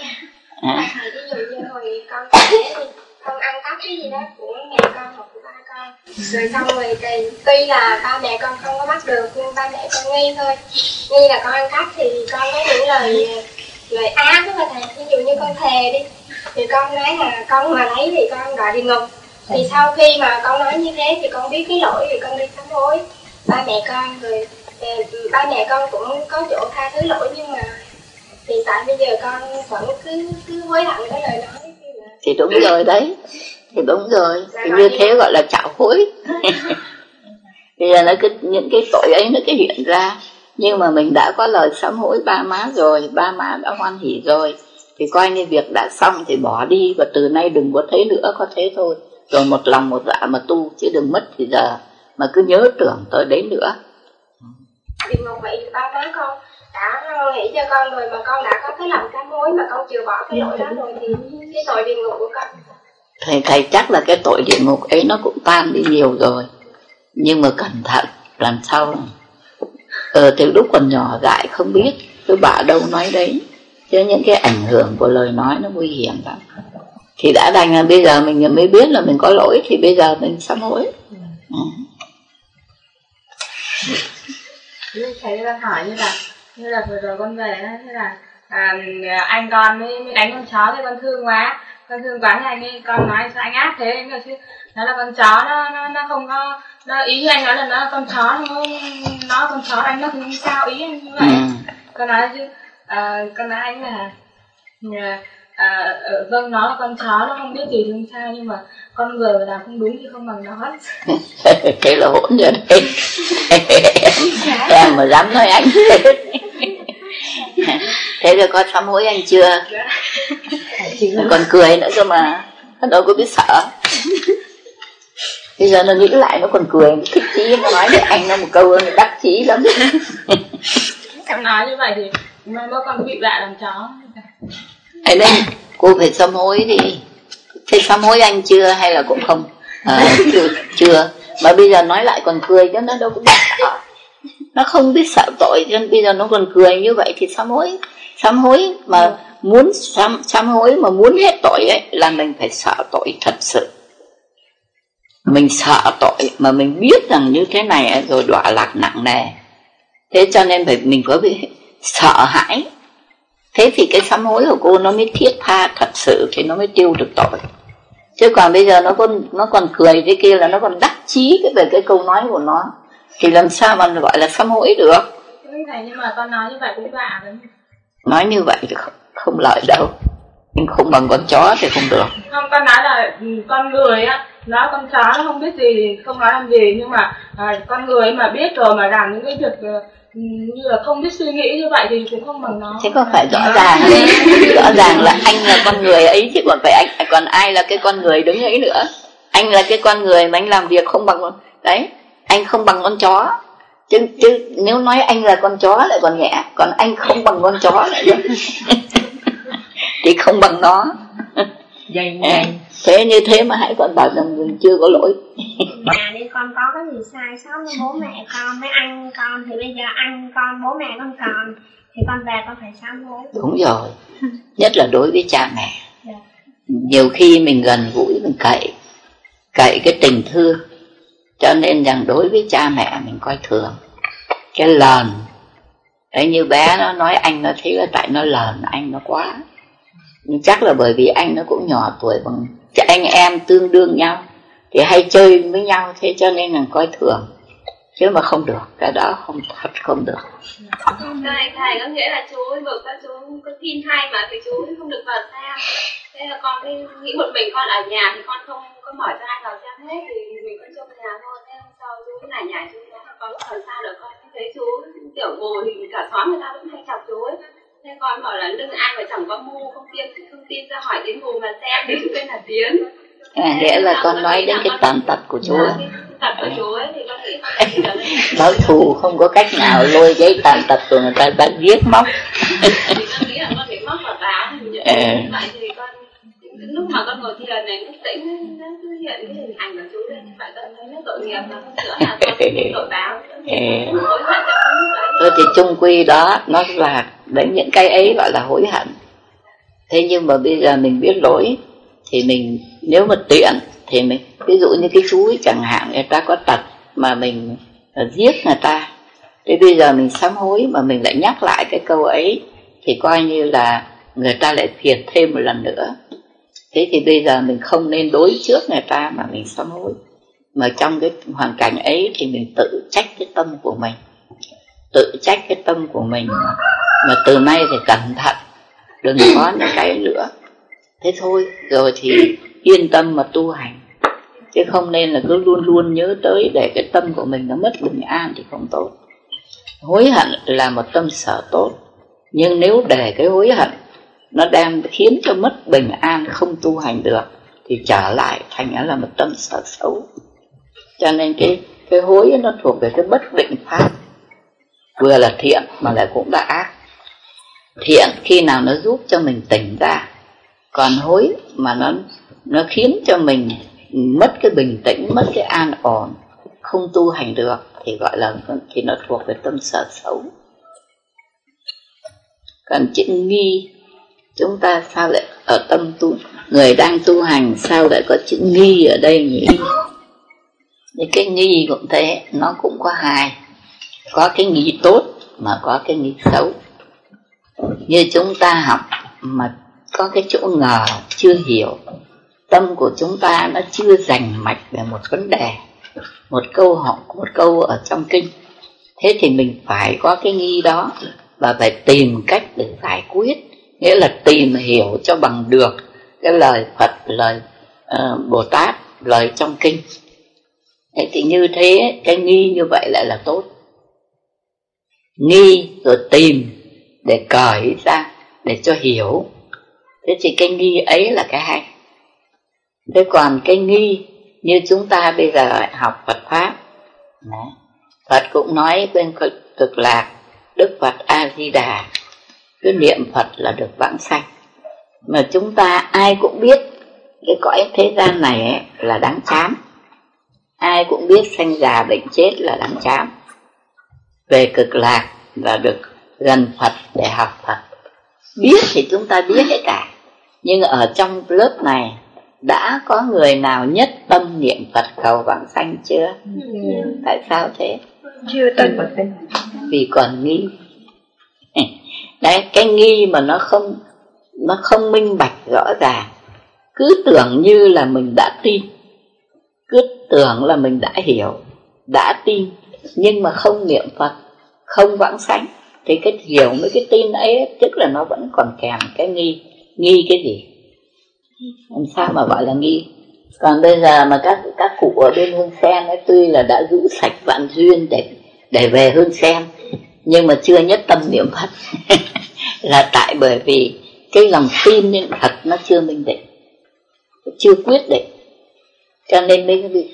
à, thầy ví dụ như hồi con bé đi con ăn cắp cái gì đó của mẹ con hoặc của ba con rồi xong rồi thì tuy là ba mẹ con không có bắt được nhưng ba mẹ con nghi thôi. Nghi là con ăn cắp thì con có những lời lời ác mà thầy. Ví dụ như con thề đi thì con nói là con mà lấy thì con đọa địa ngục. Thì sau khi mà con nói như thế thì con biết cái lỗi thì con đi sám hối ba mẹ con rồi ờ, ba mẹ con cũng có chỗ tha thứ lỗi nhưng mà hiện tại bây giờ con vẫn cứ cứ hối hận cái lời nói thì đúng rồi đấy. Thì đúng rồi. Thì như thế gọi là chảo hối. Bây giờ nó cứ những cái tội ấy nó cứ hiện ra nhưng mà mình đã có lời sám hối ba má rồi ba má đã hoan hỉ rồi thì coi như việc đã xong thì bỏ đi và từ nay đừng có thế nữa có thế thôi. Rồi một lòng một dạ mà tu chứ đừng mất thì giờ mà cứ nhớ tưởng tới đấy nữa. Ngục vậy thì ba má con đã nghĩ cho con rồi mà con đã có cái lòng sám hối mà con chịu bỏ cái lỗi đó rồi thì cái tội địa ngục của con. Thầy thầy chắc là cái tội địa ngục ấy nó cũng tan đi nhiều rồi. Nhưng mà cẩn thận làm sao ờ từ lúc còn nhỏ dại không biết cứ bà đâu nói đấy. Chứ những cái ảnh hưởng của lời nói nó nguy hiểm lắm. Thì đã đành là bây giờ mình mới biết là mình có lỗi thì bây giờ mình sám hối. Ừ. thầy đang hỏi như là như là vừa rồi con về thế là à, anh con mới, mới đánh con chó thì con thương quá. Con thương quá thì anh ấy con nói sao anh ác thế. Anh nói chứ nó là con chó nó nó nó không có nó ý anh nói là nó là con chó nó nó con chó anh nó không sao ý anh như vậy. Ừ. con nói chứ à, con nói anh là à, vâng nó là con chó nó không biết gì không sao nhưng mà con người mà làm không đúng thì không bằng nó. Thế là hỗn rồi đấy. Em mà dám nói anh. Thế rồi con sám hối anh chưa? Còn cười nữa cơ mà nó đâu có biết sợ bây giờ nó nghĩ lại nó còn cười. Thích chí nó nói với anh nó một câu đắc chí lắm. Em nói như vậy thì mai mốt con bị bạ làm chó. Ấy nên cô phải sám hối đi. Thế sám hối anh chưa hay là cũng không? À, chưa, chưa. Mà bây giờ nói lại còn cười chứ nó đâu có biết sợ. Nó không biết sợ tội cho nên bây giờ nó còn cười như vậy thì sám hối. Sám hối mà muốn sám, sám hối mà muốn hết tội ấy là mình phải sợ tội thật sự mình sợ tội mà mình biết rằng như thế này rồi đọa lạc nặng nề. Thế cho nên phải mình có bị sợ hãi. Thế thì cái sám hối của cô nó mới thiết tha thật sự thì nó mới tiêu được tội. Chứ còn bây giờ nó còn nó còn cười thế kia là nó còn đắc chí cái về cái câu nói của nó. Thì làm sao mà gọi là sám hối được? Thầy nhưng mà con nói như vậy cũng bạ lắm. Nói như vậy thì không, không lợi đâu. Nhưng không bằng con chó thì không được. Không con nói là con người á nói con chó nó không biết gì không nói làm gì nhưng mà à, con người mà biết rồi mà làm những cái việc ờ, như là không biết suy nghĩ như vậy thì cũng không bằng nó. Thế có phải rõ ràng. Rõ ràng là anh là con người ấy chứ còn phải anh còn ai là cái con người đứng ấy nữa. Anh là cái con người mà anh làm việc không bằng đấy anh không bằng con chó. Chứ chứ nếu nói anh là con chó lại còn nhẹ còn anh không bằng con chó lại thì không bằng nó dây ngang thế như thế mà hãy còn bảo rằng mình chưa có lỗi. Nhà đi con có cái gì sai sót với bố mẹ con với anh con thì bây giờ anh con bố mẹ con còn thì con về con phải sám hối. Đúng rồi. Nhất là đối với cha mẹ. Nhiều khi mình gần gũi mình cậy cậy cái tình thương. Cho nên rằng đối với cha mẹ mình coi thường. Cái lờn đấy như bé nó nói anh nó thấy là tại nó lờn anh nó quá nhưng chắc là bởi vì anh nó cũng nhỏ tuổi bằng anh em tương đương nhau, thì hay chơi với nhau thế cho nên là coi thường. Chứ mà không được, cái đó không, thật không được. Thầy thầy có nghĩa là chú vực các chú có tin hay mà thì chú không được vào sao. Thế là con cái nghĩ một mình con ở nhà thì con không có mở cho ai vào xem hết, thì mình con trong nhà thôi. Thế hôm sau chú cứ này nhà chú nói là con có làm sao được con? Thấy chú tiểu ngồi thì cả xóm người ta vẫn hay chọc chú ấy thế con bảo là lưng ai mà chẳng có mu không tin không tin ra hỏi đến mù mà xem thì tên là tiến à, nghĩa là con nói đến cái tàn tật của chúa. Ấy, thì con nghĩ báo thù không có cách nào lôi giấy tàn tật của người ta ra giết móc. Ừ. lúc mà con ngồi thiền này lúc tĩnh nó cứ hiện cái hình ảnh của chú lên vậy con thấy nó tội nghiệp mà không sửa là con tội báo. Thôi thì chung quy đó nó là đấy những cái ấy gọi là hối hận. Thế nhưng mà bây giờ mình biết lỗi thì mình nếu mà tiện thì mình ví dụ như cái chú ấy chẳng hạn người ta có tật mà mình ờ, giết người ta. Thế bây giờ mình sám hối mà mình lại nhắc lại cái câu ấy thì coi như là người ta lại thiệt thêm một lần nữa thế thì bây giờ mình không nên đối trước người ta mà mình sám hối. Mà trong cái hoàn cảnh ấy thì mình tự trách cái tâm của mình. Tự trách cái tâm của mình mà từ nay thì cẩn thận, đừng có những cái nữa. Thế thôi, rồi thì yên tâm mà tu hành. Chứ không nên là cứ luôn luôn nhớ tới để cái tâm của mình nó mất bình an thì không tốt. Hối hận là một tâm sở tốt. Nhưng nếu để cái hối hận nó đang khiến cho mất bình an không tu hành được, thì trở lại thành là một tâm sở xấu. Cho nên cái cái hối nó thuộc về cái bất định pháp. Vừa là thiện mà lại cũng là ác. Thiện khi nào nó giúp cho mình tỉnh ra, còn hối mà nó nó khiến cho mình mất cái bình tĩnh, mất cái an ổn, không tu hành được, thì gọi là, thì nó thuộc về tâm sở xấu. Còn chữ nghi chúng ta sao lại ở tâm tu? Người đang tu hành sao lại có chữ nghi ở đây nhỉ? Thì cái nghi cũng thế, nó cũng có hai. Có cái nghi tốt mà có cái nghi xấu. Như chúng ta học mà có cái chỗ ngờ, chưa hiểu, tâm của chúng ta nó chưa rành mạch về một vấn đề, một câu học một câu ở trong kinh. Thế thì mình phải có cái nghi đó và phải tìm cách để giải quyết nghĩa là tìm hiểu cho bằng được cái lời phật lời uh, bồ tát lời trong kinh. Thế thì như thế cái nghi như vậy lại là tốt. Nghi rồi tìm để cởi ra để cho hiểu. Thế thì cái nghi ấy là cái hay. Thế còn cái nghi như chúng ta bây giờ học Phật pháp Đấy. Phật cũng nói bên cực lạc Đức Phật A Di Đà cứ niệm Phật là được vãng sanh. Mà chúng ta ai cũng biết cái cõi thế gian này ấy, là đáng chán. Ai cũng biết sanh già bệnh chết là đáng chán. Về cực lạc là được gần Phật để học Phật. Biết thì chúng ta biết hết cả. Nhưng ở trong lớp này đã có người nào nhất tâm niệm Phật cầu vãng sanh chưa? Tại sao thế? Chưa tin Vì còn nghi Đấy, cái nghi mà nó không nó không minh bạch rõ ràng. Cứ tưởng như là mình đã tin. Cứ tưởng là mình đã hiểu đã tin nhưng mà không niệm Phật không vãng sanh. Thì cái hiểu với cái tin ấy tức là nó vẫn còn kèm cái nghi. Nghi cái gì? Làm sao mà gọi là nghi? Còn bây giờ mà các các cụ ở bên hương sen ấy tuy là đã giữ sạch vạn duyên để để về hương sen nhưng mà chưa nhất tâm niệm phật. Là tại bởi vì cái lòng tin nên phật nó chưa minh định. Chưa quyết định. Cho nên mới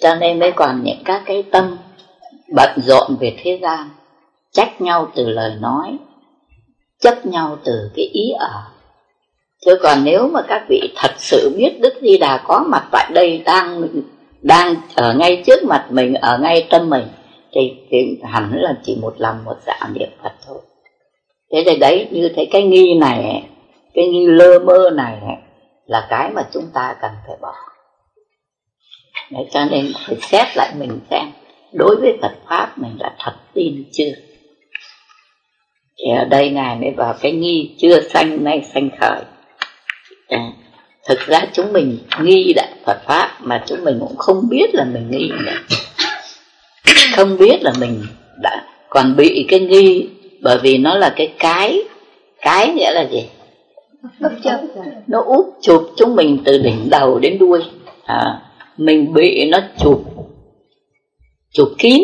cho nên mới còn những các cái tâm bận rộn về thế gian, trách nhau từ lời nói, chấp nhau từ cái ý ở. Chứ còn nếu mà các vị thật sự biết đức di đà có mặt tại đây đang đang ở ngay trước mặt mình, ở ngay tâm mình thì, thì hẳn là chỉ một lòng một dạ niệm phật thôi. Thế thì đấy như thế cái nghi này cái nghi lơ mơ này là cái mà chúng ta cần phải bỏ. Đấy, cho nên phải xét lại mình xem đối với phật pháp mình đã thật tin chưa? Thì ở đây ngài mới vào cái nghi chưa sanh nay sanh khởi. À, thực ra chúng mình nghi đại Phật pháp mà chúng mình cũng không biết là mình nghi nữa không biết là mình đã còn bị cái nghi bởi vì nó là cái cái cái nghĩa là gì? Nó úp chụp chúng mình từ đỉnh đầu đến đuôi. À, mình bị nó chụp chụp kín.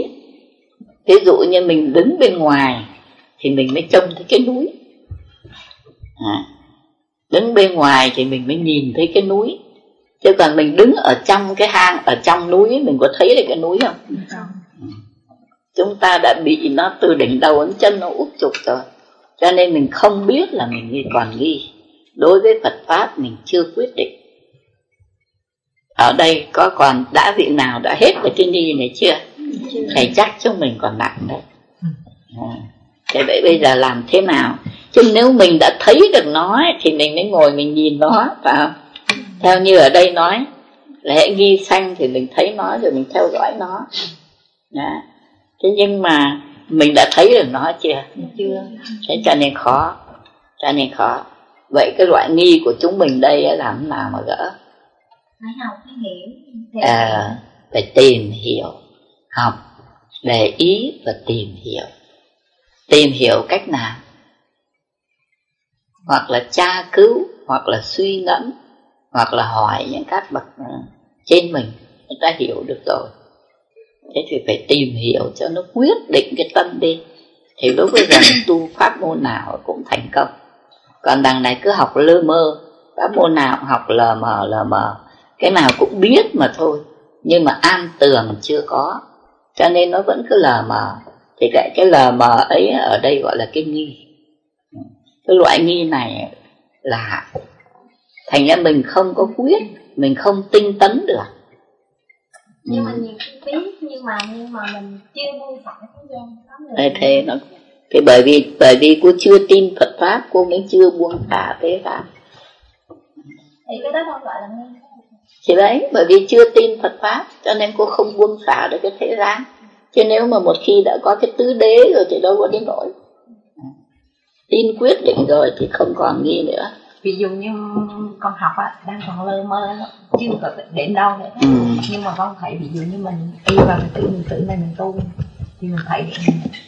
Ví dụ như mình đứng bên ngoài thì mình mới trông thấy cái núi. À. đứng bên ngoài thì mình mới nhìn thấy cái núi. Chứ còn mình đứng ở trong cái hang ở trong núi mình có thấy được cái núi không chúng ta đã bị nó từ đỉnh đầu đến chân nó úp chụp rồi. Cho nên mình không biết là mình nghi còn nghi. Đối với phật pháp mình chưa quyết định. Ở đây có còn đã vị nào đã hết cái cái nghi này chưa? Thầy chắc chúng mình còn nặng đấy. À. thế vậy bây giờ làm thế nào? Chứ nếu mình đã thấy được nó ấy, thì mình mới ngồi mình nhìn nó phải không? Theo như ở đây nói là hệ nghi sanh thì mình thấy nó rồi mình theo dõi nó. Đó thế nhưng mà mình đã thấy được nó chưa? Chưa. Thế cho nên khó. Cho nên khó. Vậy cái loại nghi của chúng mình đây là làm nào mà gỡ? Phải học phải hiểu à, phải tìm hiểu. Học để ý và tìm hiểu. Tìm hiểu cách nào? Hoặc là tra cứu hoặc là suy ngẫm hoặc là hỏi những các bậc ờ, trên mình người ta hiểu được rồi thế thì phải tìm hiểu cho nó quyết định cái tâm đi. Thì lúc bây giờ tu pháp môn nào cũng thành công. Còn đằng này cứ học lơ mơ. Pháp môn nào cũng học lờ mờ lờ mờ. Cái nào cũng biết mà thôi. Nhưng mà an tường chưa có. Cho nên nó vẫn cứ lờ mờ. Thì cái cái lờ mờ ấy ở đây gọi là cái nghi. Cái loại nghi này là thành ra mình không có quyết mình không tinh tấn được nhưng mà nhiều khi biết nhưng mà nhưng mà mình chưa buông xả thế gian có người thế thế nó thì bởi vì bởi vì cô chưa tin Phật pháp cô mới chưa buông xả thế pháp thì cái đó không gọi là nghe. Thì đấy bởi vì chưa tin Phật pháp cho nên cô không buông xả được cái thế gian. Chứ nếu mà một khi đã có cái tứ đế rồi thì đâu có đến nỗi. Tin quyết định rồi thì không còn nghi nữa ví dụ như con học á đang còn lơ mơ chưa có đến đâu nữa. Ừ. nhưng mà con thấy ví dụ như mình đi vào cái tự mình tự này mình tu thì mình thấy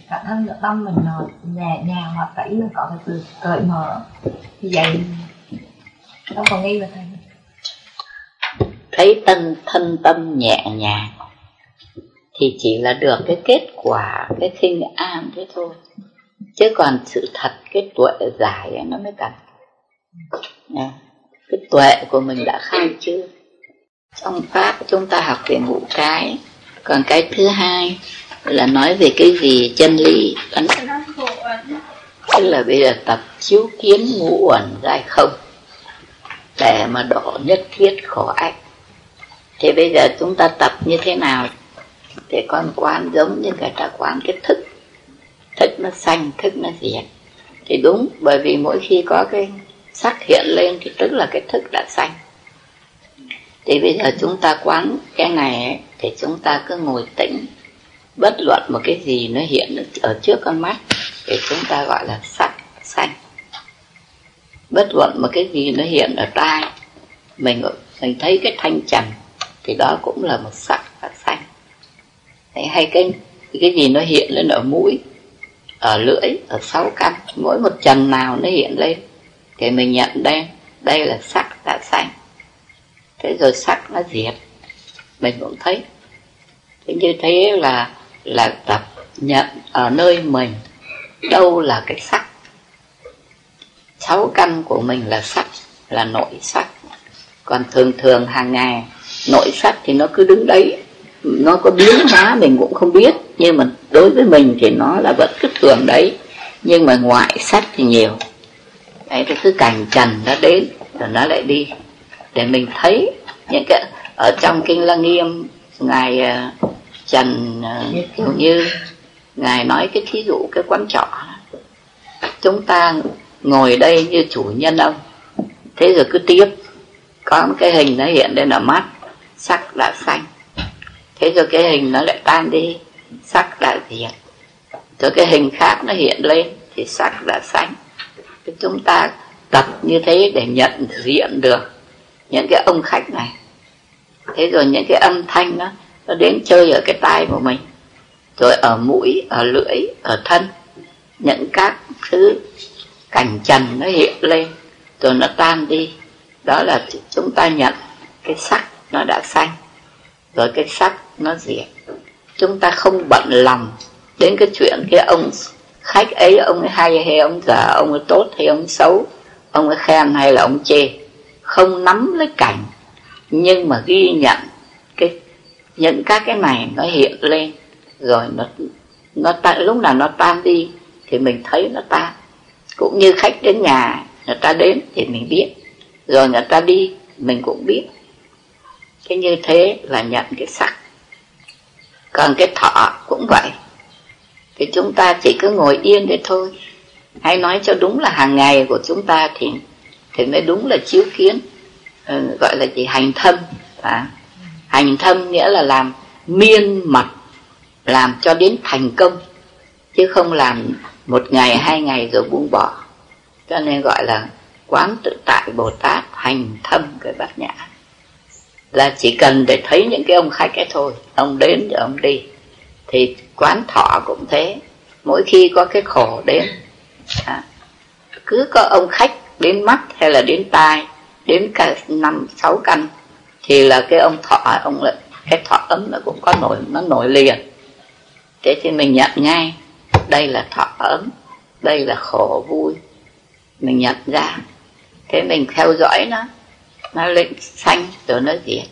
cả thân cả tâm mình nó nhẹ nhàng hoặc thấy mình có cái sự cởi mở. Như vậy đâu còn nghi là thầy. Thấy tân thân tâm nhẹ nhàng thì chỉ là được cái kết quả cái khinh an thế thôi. Chứ còn sự thật cái tuệ giải nó mới cần à, cái tuệ của mình đã khai chưa? Trong pháp chúng ta học về ngũ cái. Còn cái thứ hai là nói về cái gì? Chân lý. Ấn. Tức là bây giờ tập chiếu kiến ngũ uẩn ra không? Để mà độ nhất thiết khổ ách thì bây giờ chúng ta tập như thế nào để con quán giống như người ta quán cái thức? Thức nó xanh thức nó diệt. Thì đúng bởi vì mỗi khi có cái sắc hiện lên thì tức là cái thức đã xanh thì bây giờ chúng ta quán cái này ấy, thì chúng ta cứ ngồi tĩnh. Bất luận một cái gì nó hiện ở trước con mắt thì chúng ta gọi là sắc xanh bất luận một cái gì nó hiện ở tai mình mình thấy cái thanh trần thì đó cũng là một sắc và xanh Đấy, hay cái cái gì nó hiện lên ở mũi ở lưỡi ở sáu căn mỗi một trần nào nó hiện lên thì mình nhận đây. Đây là sắc đã xanh thế rồi sắc nó diệt. Mình cũng thấy. Thế như thế là là tập nhận ở nơi mình. Đâu là cái sắc? Sáu căn của mình là sắc, là nội sắc. Còn thường thường hàng ngày, nội sắc thì nó cứ đứng đấy. Nó có biến hóa mình cũng không biết. Nhưng mà đối với mình thì nó là vẫn cứ thường đấy. Nhưng mà ngoại sắc thì nhiều ấy thì cứ cảnh trần nó đến rồi nó lại đi. Để mình thấy những cái ở trong kinh lăng nghiêm ngài uh, trần ờ, uh, kiểu như ngài nói cái thí dụ cái quán trọ. Chúng ta ngồi đây như chủ nhân ông. Thế rồi cứ tiếp. Có một cái hình nó hiện lên ở mắt sắc là xanh. Thế rồi cái hình nó lại tan đi sắc là diệt. Rồi cái hình khác nó hiện lên thì sắc là xanh thì chúng ta tập như thế để nhận diện được những cái ông khách này. Thế rồi những cái âm thanh đó, nó đến chơi ở cái tai của mình, rồi ở mũi, ở lưỡi, ở thân. Những các thứ cảnh trần nó hiện lên, rồi nó tan đi. Đó là chúng ta nhận cái sắc nó đã xanh, rồi cái sắc nó diệt chúng ta không bận lòng đến cái chuyện cái ông khách ấy ông ấy hay hay ông già ông ấy tốt hay ông xấu ông ấy khen hay là ông chê không nắm lấy cảnh. Nhưng mà ghi nhận cái những các cái này nó hiện lên rồi nó nó ta, lúc nào nó tan đi thì mình thấy nó tan. Cũng như khách đến nhà người ta đến thì mình biết rồi người ta đi mình cũng biết. Cái như thế là nhận cái sắc còn cái thọ cũng vậy thì chúng ta chỉ cứ ngồi yên để thôi. Hay nói cho đúng là hàng ngày của chúng ta thì thì mới đúng là chiếu kiến ờ, gọi là gì? Hành thâm. À, hành thâm nghĩa là làm miên mật làm cho đến thành công chứ không làm một ngày hai ngày rồi buông bỏ. Cho nên gọi là quán tự tại bồ tát hành thâm cái bát nhã. Là chỉ cần để thấy những cái ông khách ấy thôi. Ông đến rồi ông đi thì quán thọ cũng thế. Mỗi khi có cái khổ đến à, cứ có ông khách đến mắt hay là đến tai đến cả năm sáu căn thì là cái ông thọ ông lại cái thọ ấm nó cũng có nổi nó nổi liền. Thế thì mình nhận ngay đây là thọ ấm đây là khổ vui. Mình nhận ra thế mình theo dõi nó nó lên xanh rồi nó diệt.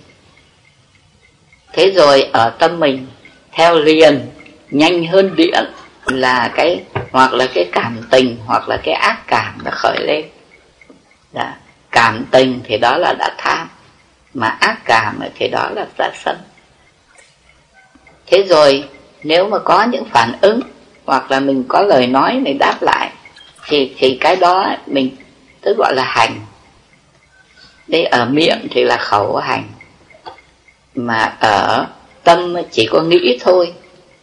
Thế rồi ở tâm mình theo liền, nhanh hơn điện là cái, hoặc là cái cảm tình, hoặc là cái ác cảm nó khởi lên đã. cảm tình thì đó là đã tham, mà ác cảm thì đó là đã sân thế rồi, nếu mà có những phản ứng, hoặc là mình có lời nói mình đáp lại, thì thì cái đó mình, tức gọi là hành đây ở miệng thì là khẩu hành, mà ở tâm chỉ có nghĩ thôi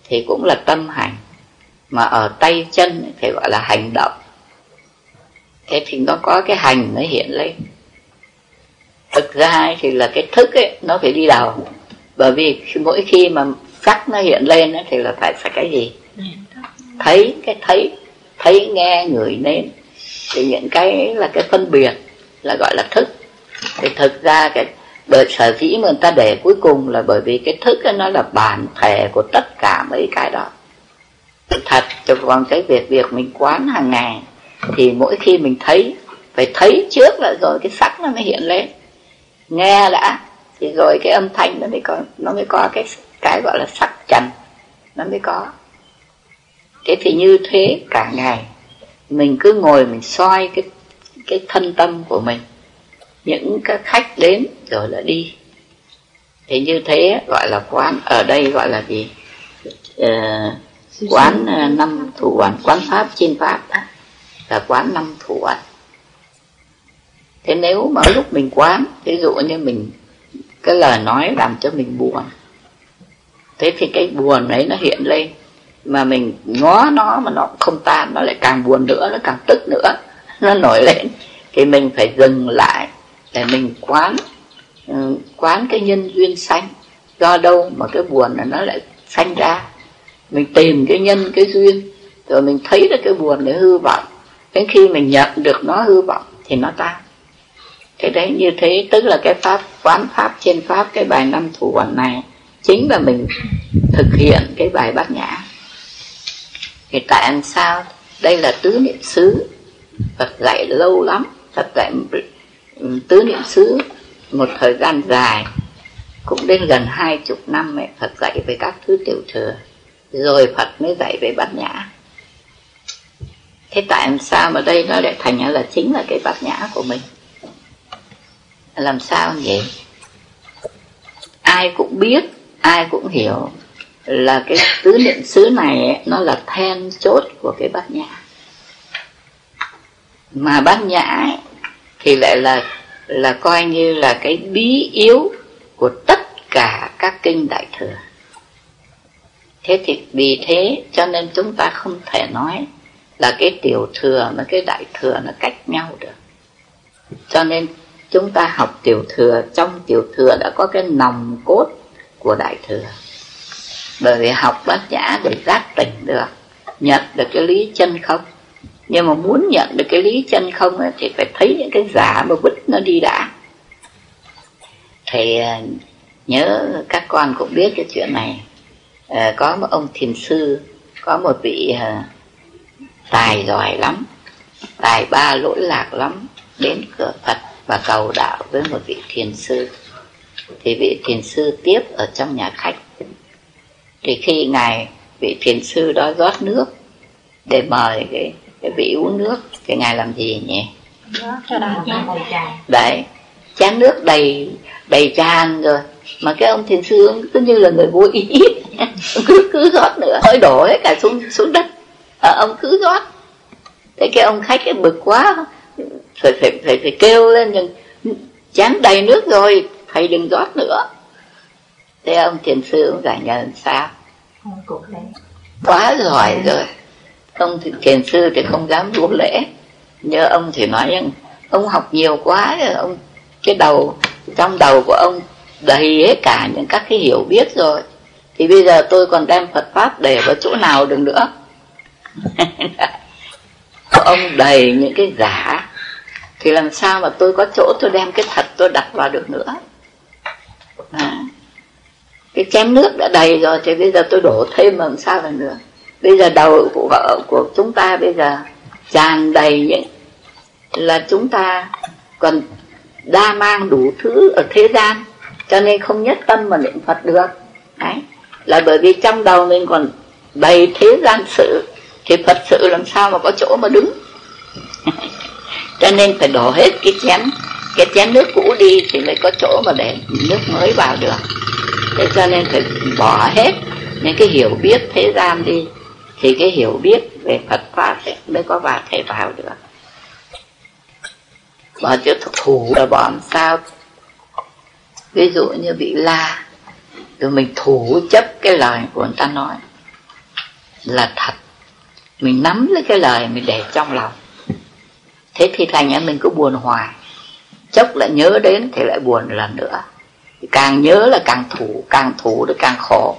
thì cũng là tâm hành. Mà ở tay chân thì gọi là hành động. Thế thì nó có cái hành nó hiện lên. Thực ra thì là cái thức ấy nó phải đi đầu. Bởi vì mỗi khi mà sắc nó hiện lên ấy, thì là phải phải cái gì? Thấy cái thấy thấy nghe người nên thì những cái là cái phân biệt là gọi là thức. Thì thực ra cái bởi sở dĩ mà người ta để cuối cùng là bởi vì cái thức nó là bản thể của tất cả mấy cái đó. Thật còn cái việc việc mình quán hàng ngày, thì mỗi khi mình thấy, phải thấy trước là rồi cái sắc nó mới hiện lên. Nghe đã, thì rồi cái âm thanh nó mới có, nó mới có cái cái gọi là sắc trần, nó mới có. Thế thì như thế cả ngày, mình cứ ngồi mình soi cái cái thân tâm của mình những các khách đến rồi là đi. Thì như thế gọi là quán ở đây gọi là gì? Uh, quán uh, năm thủ quán quán pháp trên pháp đó là quán năm thủ quán thế nếu mà lúc mình quán ví dụ như mình cái lời nói làm cho mình buồn. Thế thì cái buồn ấy nó hiện lên. Mà mình ngó nó mà nó không tan nó lại càng buồn nữa nó càng tức nữa nó nổi lên. Thì mình phải dừng lại để mình quán ừ, quán cái nhân duyên sanh. Do đâu mà cái buồn này nó lại sanh ra? Mình tìm cái nhân, cái duyên, rồi mình thấy được cái buồn để hư vọng. Đến khi mình nhận được nó, hư vọng, thì nó tan. Cái đấy như thế, tức là cái pháp, quán pháp trên pháp, cái bài năm thủ quán này, chính là mình thực hiện cái bài bát nhã. Thì tại làm sao? Đây là tứ niệm xứ. Phật dạy lâu lắm, Phật dạy tứ niệm xứ một thời gian dài cũng đến gần hai chục năm mẹ Phật dạy về các thứ tiểu thừa rồi Phật mới dạy về bát nhã. Thế tại sao mà đây nó lại thành là chính là cái bát nhã của mình? Làm sao vậy? Ai cũng biết ai cũng hiểu là cái tứ niệm xứ này ấy, nó là then chốt của cái bát nhã. Mà bát nhã ấy, thì lại là là coi như là cái bí yếu của tất cả các kinh đại thừa. Thế thì vì thế cho nên chúng ta không thể nói là cái tiểu thừa và cái đại thừa nó cách nhau được. Cho nên chúng ta học tiểu thừa, trong tiểu thừa đã có cái nòng cốt của đại thừa. Bởi vì học bát nhã để giác tỉnh được, nhận được cái lý chân không nhưng mà muốn nhận được cái lý chân không thì phải thấy những cái giả mà vứt nó đi đã. Thì ờ, nhớ các con cũng biết cái chuyện này. À, có một ông thiền sư có một vị à, tài giỏi lắm tài ba lỗi lạc lắm đến cửa Phật và cầu đạo với một vị thiền sư. Thì vị thiền sư tiếp ở trong nhà khách. Thì khi ngài vị thiền sư đó rót nước để mời cái cái vị uống nước thì ngài làm gì nhỉ? Đấy chén nước đầy đầy tràn rồi. Mà cái ông thiền sư cứ như là người vô ý. Cứ cứ rót nữa. Hơi đổ hết cả xuống xuống đất. À, ông cứ rót. Thế cái ông khách cái bực quá. Phải phải phải, phải kêu lên nhưng chén đầy nước rồi thầy đừng rót nữa. Thế ông thiền sư ông giải nhờ sao? Quá giỏi rồi ông thì thiền sư thì không dám vô lễ. Nhớ ông thì nói rằng ông học nhiều quá, ông, cái đầu, trong đầu của ông đầy hết cả những các cái hiểu biết rồi. Thì bây giờ tôi còn đem Phật pháp để vào chỗ nào được nữa? Ông đầy những cái giả. Thì làm sao mà tôi có chỗ tôi đem cái thật tôi đặt vào được nữa? À. cái chén nước đã đầy rồi, thì bây giờ tôi đổ thêm làm sao được? nữa bây giờ đầu của vợ, của chúng ta bây giờ tràn đầy những là chúng ta còn đa mang đủ thứ ở thế gian, cho nên không nhất tâm mà niệm phật được. Đấy. Là bởi vì trong đầu mình còn đầy thế gian sự, thì phật sự làm sao mà có chỗ mà đứng? Cho nên phải đổ hết cái chén cái chén nước cũ đi thì mới có chỗ mà để nước mới vào được. Thế cho nên phải bỏ hết những cái hiểu biết thế gian đi thì cái hiểu biết về Phật pháp mới có vào thể vào được. Bỏ chữ thủ là bỏ làm sao? Ví dụ như bị la, rồi mình thủ chấp cái lời của người ta nói là thật. Mình nắm lấy cái lời mình để trong lòng. Thế thì thành ra mình cứ buồn hoài. Chốc lại nhớ đến thì lại buồn lần nữa. Càng nhớ là càng thủ càng thủ thì càng khổ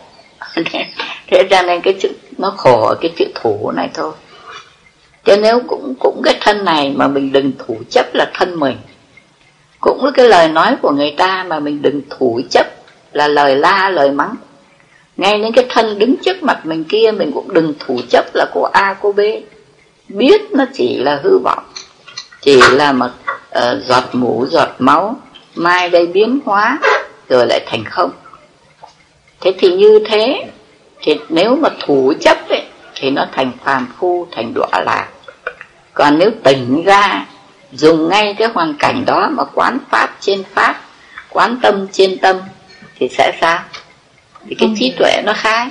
thế ra nên cái chữ nó khổ ở cái chữ thủ này thôi. Cho nếu cũng cũng cái thân này mà mình đừng thủ chấp là thân mình. Cũng với cái lời nói của người ta mà mình đừng thủ chấp là lời la lời mắng. Ngay đến cái thân đứng trước mặt mình kia mình cũng đừng thủ chấp là cô A cô B. Biết nó chỉ là hư vọng chỉ là một uh, giọt mũ giọt máu mai đây biến hóa rồi lại thành không thế thì như thế thì nếu mà thủ chấp ấy, thì nó thành phàm phu thành đọa lạc. Còn nếu tỉnh ra dùng ngay cái hoàn cảnh đó mà quán pháp trên pháp quán tâm trên tâm thì sẽ sao thì cái trí tuệ nó khai.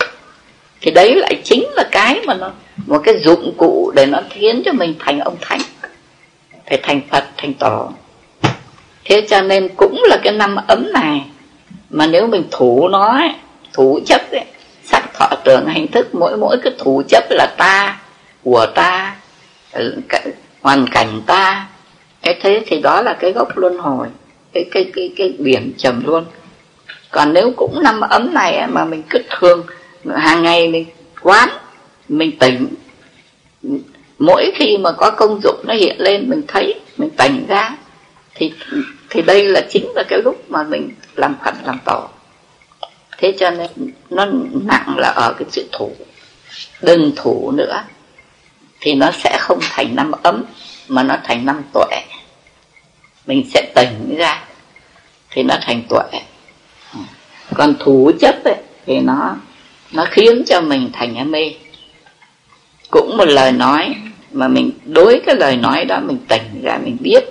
Thì đấy lại chính là cái mà nó một cái dụng cụ để nó khiến cho mình thành ông thánh. Phải thành phật thành tổ. Thế cho nên cũng là cái năm ấm này mà nếu mình thủ nó ấy, thủ chấp ấy, sắc thọ tưởng hành thức mỗi mỗi cái thủ chấp là ta của ta hoàn cảnh ta. Cái thế thì đó là cái gốc luân hồi cái cái cái cái biển trầm luôn còn nếu cũng năm ấm này mà mình cứ thường hàng ngày mình quán mình tỉnh mỗi khi mà có công dụng nó hiện lên mình thấy mình tỉnh ra thì thì đây là chính là cái lúc mà mình làm phật làm tổ thế cho nên nó nặng là ở cái sự thủ. Đừng thủ nữa thì nó sẽ không thành năm ấm mà nó thành năm tuệ. Mình sẽ tỉnh ra thì nó thành tuệ. Còn thủ chấp ấy, thì nó nó khiến cho mình thành mê. Cũng một lời nói mà mình đối cái lời nói đó mình tỉnh ra mình biết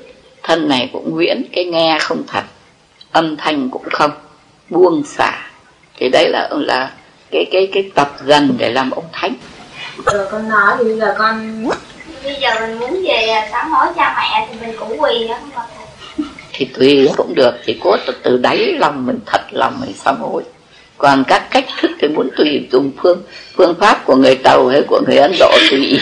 thân này cũng huyễn cái nghe không thật âm thanh cũng không buông xả thì đấy là là cái cái cái tập dần để làm ông thánh. Rồi con nói thì bây giờ con bây giờ mình muốn về sám hối cha mẹ thì mình cũng quỳ á không thì tùy cũng được chỉ có từ đáy lòng mình thật lòng mình sám hối. Còn các cách thức thì muốn tùy dùng phương phương pháp của người tàu hay của người ấn độ tùy.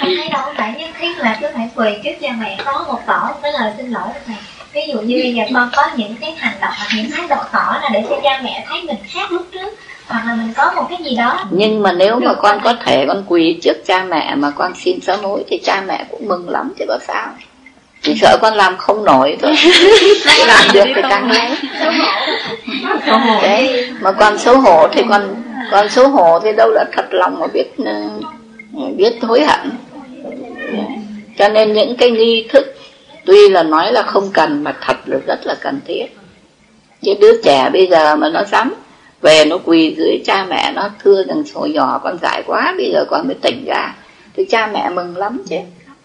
Con thấy đâu phải nhất thiết là cứ phải quỳ trước cha mẹ có một tỏ cái lời xin lỗi này ví dụ như bây giờ con có những cái hành động hoặc những thái độ tỏ là để cho cha mẹ thấy mình khác lúc trước hoặc là mình có một cái gì đó. Nhưng mà nếu mà con có thể con quỳ trước cha mẹ mà con xin sám hối thì cha mẹ cũng mừng lắm chứ có sao. Chỉ sợ con làm không nổi thôi. Làm được thì càng lấy đấy mà con xấu hổ thì con con xấu hổ thì đâu đã thật lòng mà biết biết hối hận. Cho nên những cái nghi thức tuy là nói là không cần mà thật là rất là cần thiết. Cái đứa trẻ bây giờ mà nó dám về nó quỳ dưới cha mẹ nó thưa rằng hồi nhỏ con dại quá bây giờ con mới tỉnh ra. Thì cha mẹ mừng lắm chứ.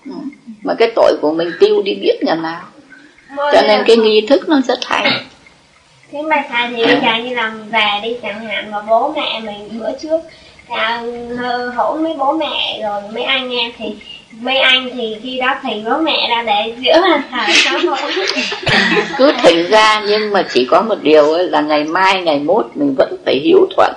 Ừ. mà cái tội của mình tiêu đi biết nhà nào. Cho nên cái nghi thức nó rất hay. Thế mà thầy thì bây giờ như là về đi chẳng hạn mà bố mẹ mình bữa trước là mấy bố mẹ rồi mấy anh em thì mấy anh thì khi đó thầy bố mẹ ra để giữa thờ sao không cứ thỉnh ra nhưng mà chỉ có một điều ấy là ngày mai ngày mốt mình vẫn phải hiếu thuận.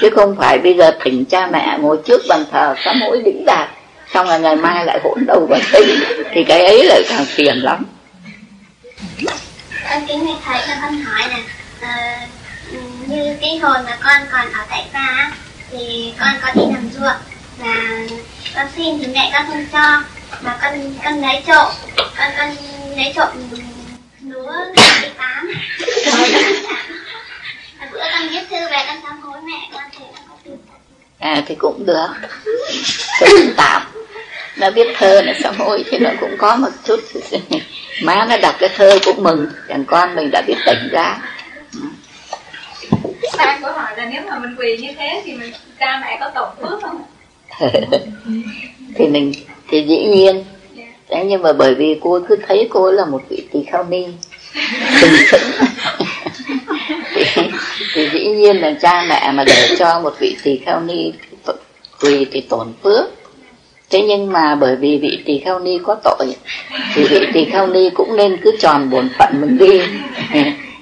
Chứ không phải bây giờ thỉnh cha mẹ ngồi trước bàn thờ sám hối đỉnh đạt xong là ngày mai lại hỗn đầu và tinh thì cái ấy lại càng phiền lắm. Ơn kính thầy thầy cho con hỏi nè à, như cái hồi mà con còn ở tại gia thì con có đi làm ruộng và con xin thì mẹ con không cho mà con con lấy trộm con con lấy trộm lúa đi tám bữa con viết thư về con sám hối mẹ con thì con có à thì cũng được. Cũng tạm. Nó biết thơ nó sám hối thì nó cũng có một chút. Má nó đọc cái thơ cũng mừng. Rằng con mình đã biết tỉnh ra. Sang câu hỏi là nếu mà mình quỳ như thế thì mình cha mẹ có tổn phước không? thì mình thì dĩ nhiên. Thế nhưng mà bởi vì cô cứ thấy cô là một vị tỳ kheo ni. Thì, thì dĩ nhiên là cha mẹ mà để cho một vị tỳ kheo ni quỳ thì tổn phước. Thế nhưng mà bởi vì vị tỳ kheo ni có tội thì vị tỳ kheo ni cũng nên cứ tròn bổn phận mình đi.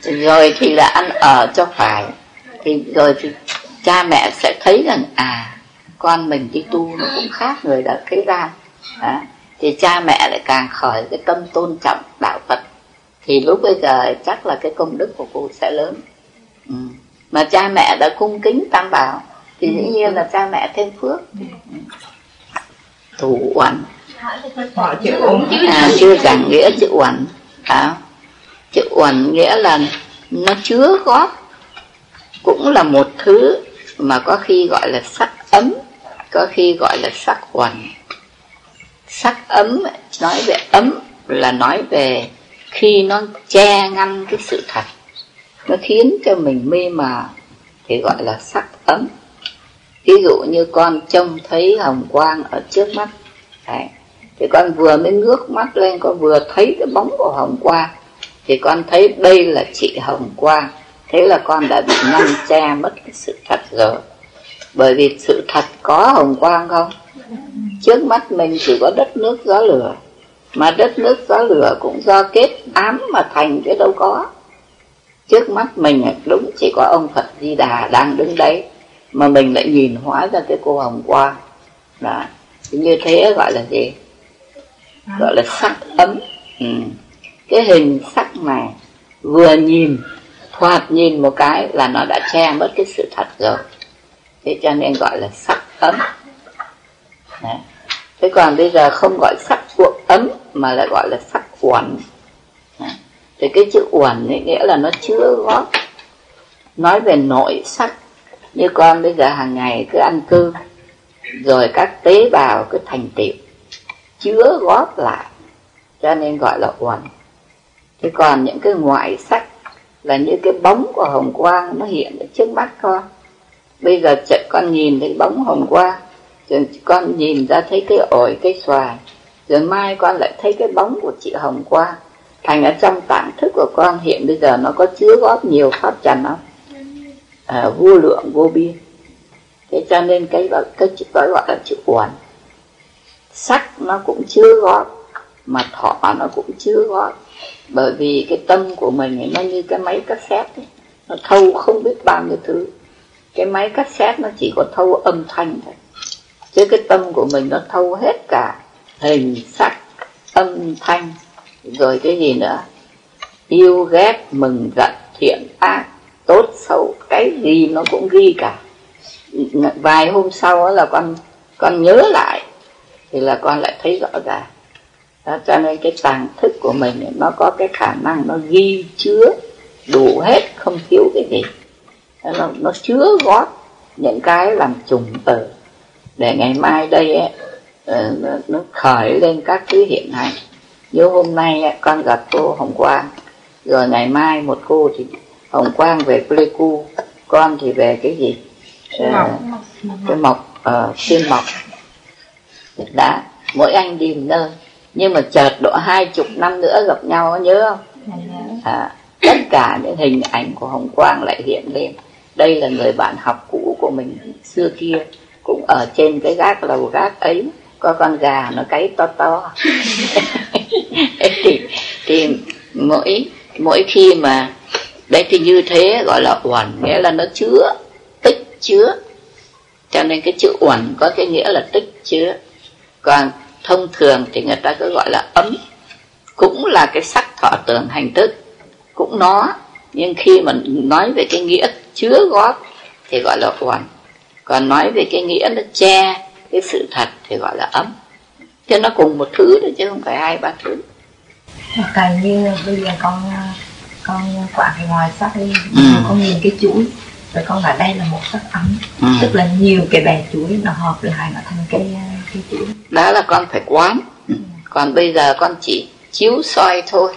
Rồi thì là ăn ở cho phải. Thì rồi thì cha mẹ sẽ thấy rằng à con mình đi tu nó cũng khác người đã thế gian. À, thì cha mẹ lại càng khởi cái tâm tôn trọng đạo Phật. Thì lúc bây giờ chắc là cái công đức của cô sẽ lớn. Ừ. mà cha mẹ đã cung kính tam bảo thì dĩ nhiên là cha mẹ thêm phước. Ừ. Thủ uẩn. À, chưa giảng nghĩa chữ uẩn. À, chữ uẩn nghĩa là nó chứa góp cũng là một thứ mà có khi gọi là sắc ấm có khi gọi là sắc quần sắc ấm, nói về ấm là nói về khi nó che ngăn cái sự thật. Nó khiến cho mình mê mờ, thì gọi là sắc ấm. Ví dụ như con trông thấy hồng quang ở trước mắt, Đấy. thì con vừa mới ngước mắt lên, con vừa thấy cái bóng của hồng quang, thì con thấy đây là chị hồng quang. Thế là con đã bị ngăn che mất cái sự thật rồi bởi vì sự thật có hồng quang không? Trước mắt mình chỉ có đất nước gió lửa, mà đất nước gió lửa cũng do kết ám mà thành cái đâu có. Trước mắt mình, đúng chỉ có ông phật di đà đang đứng đấy, mà mình lại nhìn hóa ra cái cô hồng quang. Đó, như thế gọi là gì? Gọi là sắc ấm. Ừ. cái hình sắc này vừa nhìn, thoạt nhìn một cái là nó đã che mất cái sự thật rồi thế cho nên gọi là sắc ấm. Đấy. thế còn bây giờ không gọi sắc cuộn ấm, mà lại gọi là sắc uẩn. Thì cái chữ uẩn ấy nghĩa là nó chứa góp, nói về nội sắc. Như con bây giờ hàng ngày cứ ăn cơm, rồi các tế bào cứ thành tiểu chứa góp lại, cho nên gọi là uẩn. Thế còn những cái ngoại sắc là như cái bóng của hồng quang nó hiện ở trước mắt con bây giờ chạy con nhìn thấy bóng hồng qua rồi con nhìn ra thấy cái ổi cái xoài rồi mai con lại thấy cái bóng của chị hồng qua thành ở trong tạng thức của con hiện bây giờ nó có chứa góp nhiều pháp trần không? À, vô lượng vô biên. Thế cho nên cái gọi cái chữ đó gọi là chữ uẩn. Sắc nó cũng chứa góp mà thọ nó cũng chứa góp. Bởi vì cái tâm của mình nó như cái máy cassette ấy. nó thâu không biết bao nhiêu thứ cái máy cassette nó chỉ có thâu âm thanh thôi. Chứ cái tâm của mình nó thâu hết cả hình sắc âm thanh rồi cái gì nữa. Yêu ghét mừng giận thiện ác tốt xấu cái gì nó cũng ghi cả. Vài hôm sau là con con nhớ lại thì là con lại thấy rõ ràng. Đó, cho nên cái tàng thức của mình nó có cái khả năng nó ghi chứa đủ hết không thiếu cái gì nó, nó chứa gót những cái làm trùng từ để ngày mai đây ấy, ờ, nó, nó khởi lên các thứ hiện hành. Như hôm nay con gặp cô Hồng Quang. Rồi ngày mai một cô thì Hồng Quang về Pleiku con thì về cái gì? À, cái mộc. uh, xuyên mộc. Đã mỗi anh đi một nơi. Nhưng mà chợt độ hai chục năm nữa gặp nhau nhớ không? À, tất cả những hình ảnh của hồng quang lại hiện lên đây là người bạn học cũ của mình xưa kia cũng ở trên cái gác lầu gác ấy. Có con gà nó cấy to to. Thì, thì mỗi mỗi khi mà đấy thì như thế gọi là uẩn nghĩa là nó chứa tích chứa. Cho nên cái chữ uẩn có cái nghĩa là tích chứa. Còn thông thường thì người ta cứ gọi là ấm cũng là cái sắc thọ tưởng hành thức. Cũng nó nhưng khi mà nói về cái nghĩa chứa góp thì gọi là uẩn còn nói về cái nghĩa nó che cái sự thật thì gọi là ấm. Cho nó cùng một thứ đấy chứ không phải hai ba thứ. Càng như bây giờ con con cái ngoài sắc đi ừ. con nhìn cái chuỗi rồi con nói đây là một sắc ấm. Ừ. tức là nhiều cái bè chuỗi nó hợp lại nó thành cái cái chuỗi đó là con phải quán. Ừ. còn bây giờ con chỉ chiếu soi thôi.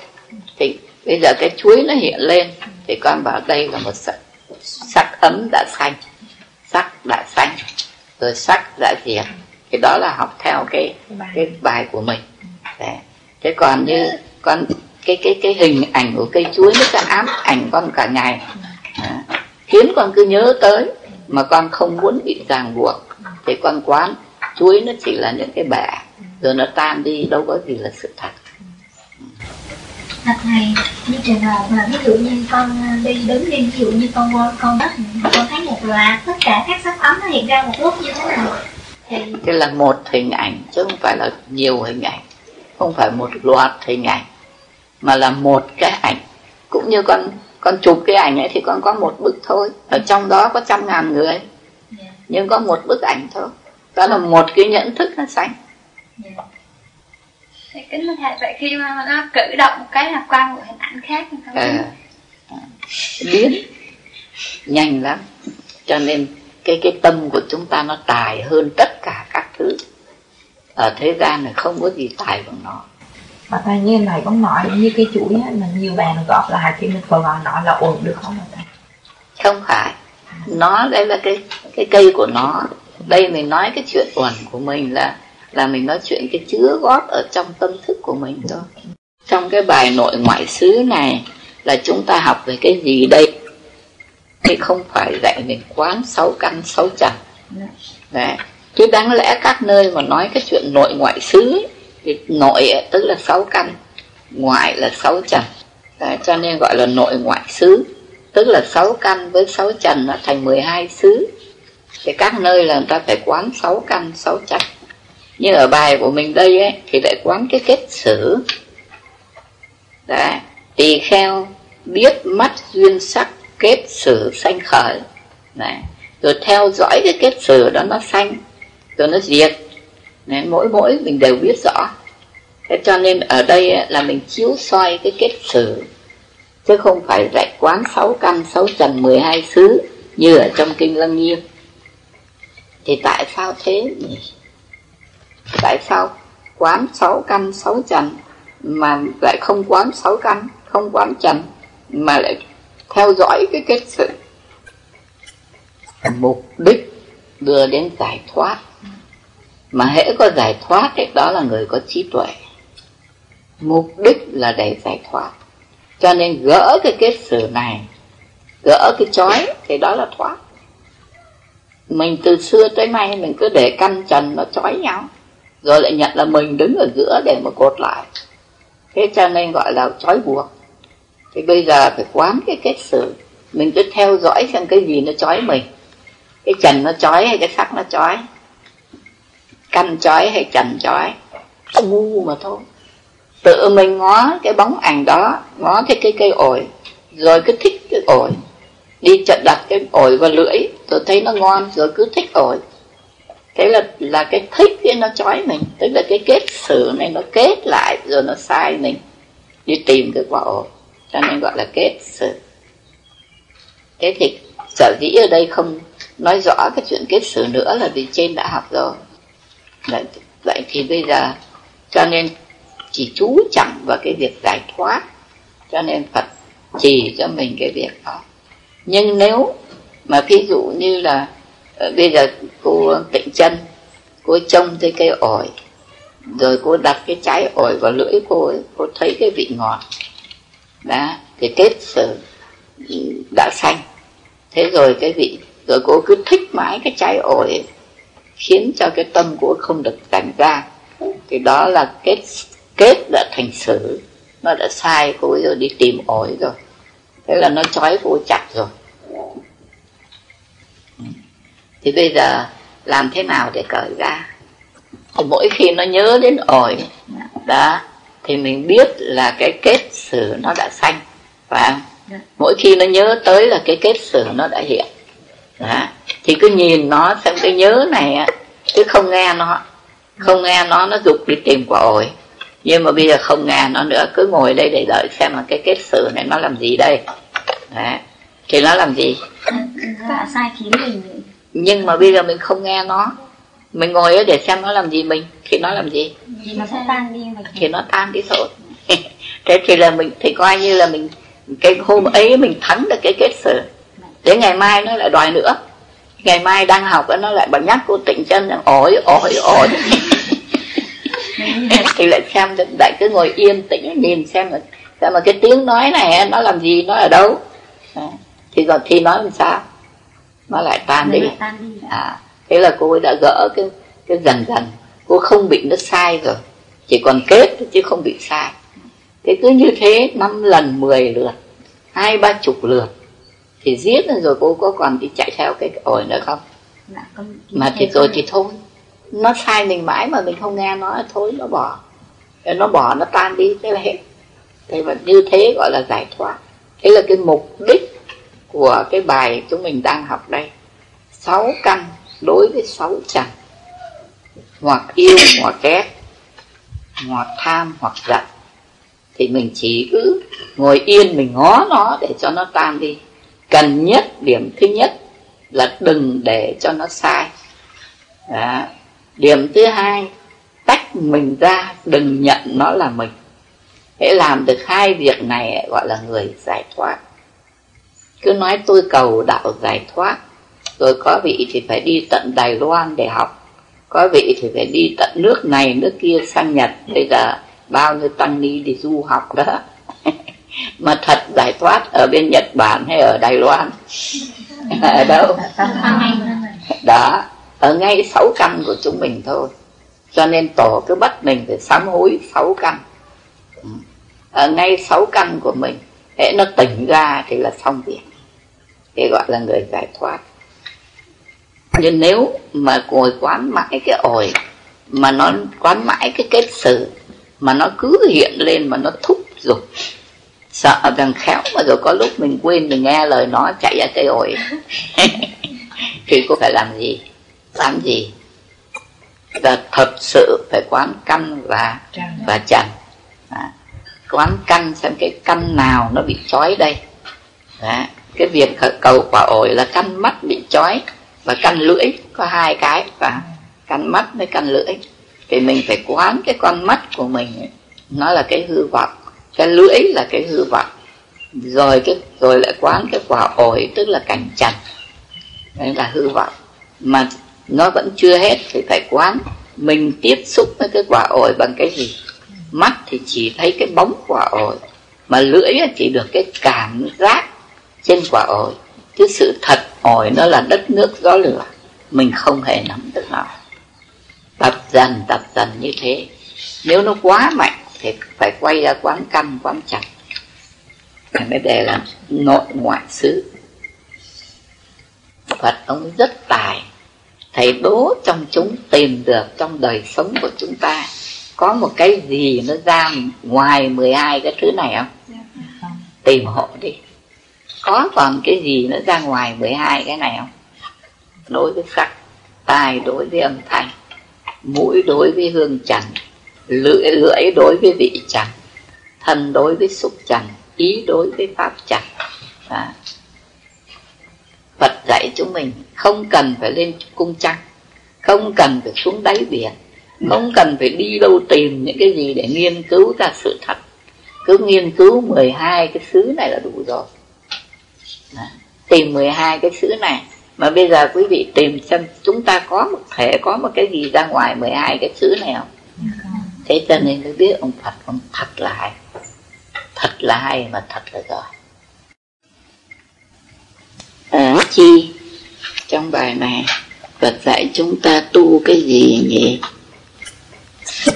Thì bây giờ cái chuối nó hiện lên thì con bảo đây là một sắc, sắc ấm đã xanh sắc đã xanh rồi sắc đã diệt. Thì đó là học theo cái cái bài của mình. Đấy. thế còn như con cái cái cái hình ảnh của cây chuối nó sẽ ám ảnh con cả ngày. À, khiến con cứ nhớ tới mà con không muốn bị ràng buộc. Thì con quán chuối nó chỉ là những cái bẻ rồi nó tan đi đâu có gì là sự thật thật này như trường hợp là ví dụ như con đi đứng đi ví dụ như con con đất con thấy một loạt tất cả các sắc ấm nó hiện ra một lúc như thế này thì là một hình ảnh chứ không phải là nhiều hình ảnh không phải một loạt hình ảnh mà là một cái ảnh. Cũng như con con chụp cái ảnh ấy thì con có một bức thôi ở trong đó có trăm ngàn người nhưng có một bức ảnh thôi. Đó là một cái nhận thức nó sánh thì kính thưa thầy vậy khi mà nó cử động một cái là qua một hình ảnh khác không à, biến nhanh lắm. Cho nên cái cái tâm của chúng ta nó tài hơn tất cả các thứ. Ở thế gian này không có gì tài bằng nó. Mà thầy như này có nói như cái chuỗi á, mà nhiều bạn góp lại thì mình vừa gọi nói là ổn được không thầy? Không phải. Nó đây là cái cái cây của nó. Đây mình nói cái chuyện uẩn của mình là là mình nói chuyện cái chứa góp ở trong tâm thức của mình thôi. Trong cái bài nội ngoại xứ này là chúng ta học về cái gì đây? Thì không phải dạy mình quán sáu căn sáu trần. Đấy. Chứ đáng lẽ các nơi mà nói cái chuyện nội ngoại xứ ấy, thì nội tức là sáu căn ngoại là sáu trần. Đấy, cho nên gọi là nội ngoại xứ. Tức là sáu căn với sáu trần nó thành 12 xứ. Thì các nơi là người ta phải quán sáu căn sáu trần nhưng ở bài của mình đây ấy, thì lại quán cái kết sử Đã, tỳ kheo biết mắt duyên sắc kết sử sanh khởi. Đấy, rồi theo dõi cái kết sử đó nó sanh rồi nó diệt. Đấy, mỗi mỗi mình đều biết rõ. Thế cho nên ở đây ấy, là mình chiếu soi cái kết sử chứ không phải dạy quán sáu căn sáu trần 12 xứ như ở trong kinh lăng nghiêm thì tại sao thế nhỉ? Tại sao quán sáu căn sáu trần mà lại không quán sáu căn không quán trần mà lại theo dõi cái kết sự? Mục. Đích đưa đến giải thoát. Mà hễ có giải thoát thì đó là người có trí tuệ. Mục đích là để giải thoát. Cho nên gỡ cái kết sử này gỡ cái chói thì đó là thoát. Mình từ xưa tới nay mình cứ để căn trần nó chói nhau rồi lại nhận là mình đứng ở giữa để mà cột lại. Thế cho nên gọi là trói buộc. Thì bây giờ phải quán cái kết xử. Mình cứ theo dõi xem cái gì nó trói mình. Cái trần nó trói hay cái sắc nó trói? Căn trói hay trần trói? Ngu mà thôi. Tự mình ngó cái bóng ảnh đó, ngó cái cây ổi, rồi cứ thích cái ổi. Đi chợ đặt cái ổi vào lưỡi, rồi thấy nó ngon, rồi cứ thích ổi thế là là cái thích cái nó chói mình. Tức là cái kết sử này nó kết lại rồi nó sai mình. Đi tìm cái quả ổ. Cho nên gọi là kết sử thế thì sở dĩ ở đây không nói rõ cái chuyện kết sử nữa là vì trên đã học rồi. Vậy, vậy thì bây giờ cho nên chỉ chú trọng vào cái việc giải thoát. Cho nên phật chỉ cho mình cái việc đó. Nhưng nếu mà ví dụ như là Ờ, bây giờ cô ờ, tịnh chân cô trông thấy cây ổi rồi cô đặt cái trái ổi vào lưỡi cô ấy, cô thấy cái vị ngọt. Đã thì kết sử đã xanh. Thế rồi cái vị rồi cô cứ thích mãi cái trái ổi ấy, khiến cho cái tâm của không được tản ra. Thì đó là kết kết đã thành sử nó đã sai cô ấy rồi đi tìm ổi rồi. Thế là nó trói cô chặt rồi thì bây giờ làm thế nào để cởi ra? Thì mỗi khi nó nhớ đến ổi đó thì mình biết là cái kết sử nó đã xanh phải không? Mỗi khi nó nhớ tới là cái kết sử nó đã hiện. Đó. thì cứ nhìn nó xem cái nhớ này á chứ không nghe nó. Không nghe nó nó dục đi tìm quả ổi. Nhưng mà bây giờ không nghe nó nữa cứ ngồi đây để đợi xem là cái kết sử này nó làm gì đây. Đấy. thì nó làm gì? Dạ sai khiến mình nhưng mà bây giờ mình không nghe nó. Mình ngồi đó để xem nó làm gì mình thì nó làm gì? Thì nó tan đi mà thì nó tan đi thôi thế thì là mình thì coi như là mình cái hôm ấy mình thắng được cái kết sử đến ngày mai nó lại đòi nữa. Ngày mai đang học nó lại bảo nhắc cô tịnh chân rằng ổi ổi ổi thì lại xem lại cứ ngồi yên tĩnh nhìn xem là xem mà cái tiếng nói này nó làm gì nó ở đâu. Thì rồi thì nói làm sao nó lại tan đi. tan đi à thế là cô ấy đã gỡ cái cái dần dần. Cô không bị nó sai rồi. Chỉ còn kết chứ không bị sai. Thế cứ như thế năm lần mười lượt hai ba chục lượt. Thì giết rồi cô có còn đi chạy theo cái ổi nữa không? Dạ, mà thì rồi thì thôi. Nó sai mình mãi mà mình không nghe nó thôi nó bỏ. Nó bỏ nó tan đi. Thế là hết. Thế mà như thế gọi là giải thoát. Thế là cái mục đích của cái bài chúng mình đang học đây. Sáu căn đối với sáu trần hoặc yêu, hoặc ghét, hoặc tham, hoặc giận. Thì mình chỉ cứ ngồi yên, mình ngó nó để cho nó tan đi. Cần nhất, điểm thứ nhất là đừng để cho nó sai. Đó. điểm thứ hai, tách mình ra, đừng nhận nó là mình. Hãy làm được hai việc này, gọi là người giải thoát cứ nói tôi cầu đạo giải thoát, rồi có vị thì phải đi tận Đài Loan để học. Có vị thì phải đi tận nước này, nước kia sang Nhật. Bây giờ bao nhiêu tăng ni đi du học đó. Mà thật giải thoát ở bên Nhật Bản hay ở Đài Loan? Ở đâu? Đó, ở ngay sáu căn của chúng mình thôi. Cho nên tổ cứ bắt mình phải sám hối sáu căn. Ừ. Ở ngay sáu căn của mình hễ nó tỉnh ra thì là xong việc thì gọi là người giải thoát. Nhưng nếu mà ngồi quán mãi cái ổi mà nó quán mãi cái kết sử mà nó cứ hiện lên mà nó thúc giục sợ rằng khéo mà rồi có lúc mình quên mình nghe lời nó chạy ra cây ổi. Thì cô phải làm gì? Làm gì? Là thật sự phải quán căn và và trần. À, quán căn xem cái căn nào nó bị trói đây. Đó cái việc cầu quả ổi là căn mắt bị trói và căn lưỡi có hai cái và căn mắt với căn lưỡi. Thì mình phải quán cái con mắt của mình ấy, nó là cái hư vọng cái lưỡi là cái hư vọng. Rồi cái rồi lại quán cái quả ổi tức là cảnh trần đấy là hư vọng. Mà nó vẫn chưa hết thì phải quán mình tiếp xúc với cái quả ổi bằng cái gì? Mắt thì chỉ thấy cái bóng quả ổi mà lưỡi chỉ được cái cảm giác trên quả ổi chứ sự thật ổi nó là đất nước gió lửa. Mình không hề nắm được nó. Tập dần tập dần như thế. Nếu nó quá mạnh thì phải quay ra quán căn quán chặt. Mới để làm nội ngoại xứ. Phật ông rất tài. Thầy đố trong chúng tìm được trong đời sống của chúng ta. Có một cái gì nó ra ngoài 12 cái thứ này không? Tìm hộ đi có còn cái gì nó ra ngoài 12 cái này không? Đối với sắc Tai đối với âm thanh, Mũi đối với hương trần, Lưỡi lưỡi đối với vị trần, Thân đối với xúc trần, Ý đối với pháp trần à. Phật dạy chúng mình, không cần phải lên cung trăng, không cần phải xuống đáy biển, không cần phải đi đâu tìm những cái gì để nghiên cứu ra sự thật cứ nghiên cứu 12 cái xứ này là đủ rồi đó. tìm 12 cái xứ này. Mà bây giờ quý vị tìm xem, chúng ta có một thể có một cái gì ra ngoài 12 cái xứ này không? Thế cho nên mới biết ông Phật, ông thật là hay. Thật là hay mà thật là giỏi. Ở chi? Trong bài này, Phật dạy chúng ta tu cái gì nhỉ?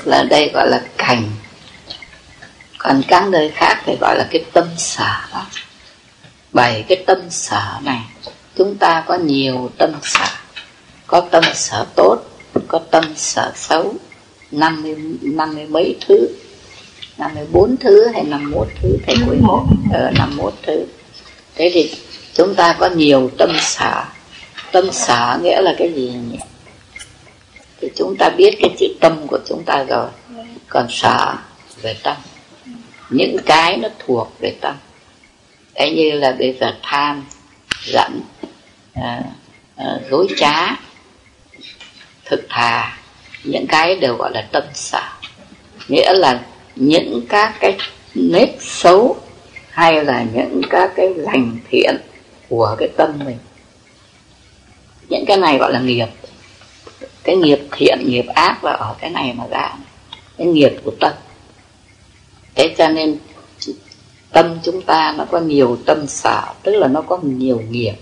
Là đây gọi là cảnh. Còn các nơi khác thì gọi là cái tâm sở. đó bảy cái tâm sở này. Chúng ta có nhiều tâm sở, có tâm sở tốt, có tâm sở xấu, năm mươi năm mươi mấy thứ, năm mươi bốn thứ hay năm mốt thứ thầy quên ở năm mốt thứ. Thế thì chúng ta có nhiều tâm sở. Tâm sở nghĩa là cái gì nhỉ? Thì chúng ta biết cái chữ tâm của chúng ta rồi. Còn sở về tâm. Những cái nó thuộc về tâm cái như là bây giờ tham giận à, à, dối trá thực thà những cái đều gọi là tâm sở nghĩa là những các cái nết xấu hay là những các cái lành thiện của cái tâm mình. Những cái này gọi là nghiệp. Cái nghiệp thiện nghiệp ác là ở cái này mà ra. Cái nghiệp của tâm. Thế cho nên tâm chúng ta nó có nhiều tâm sở tức là nó có nhiều nghiệp.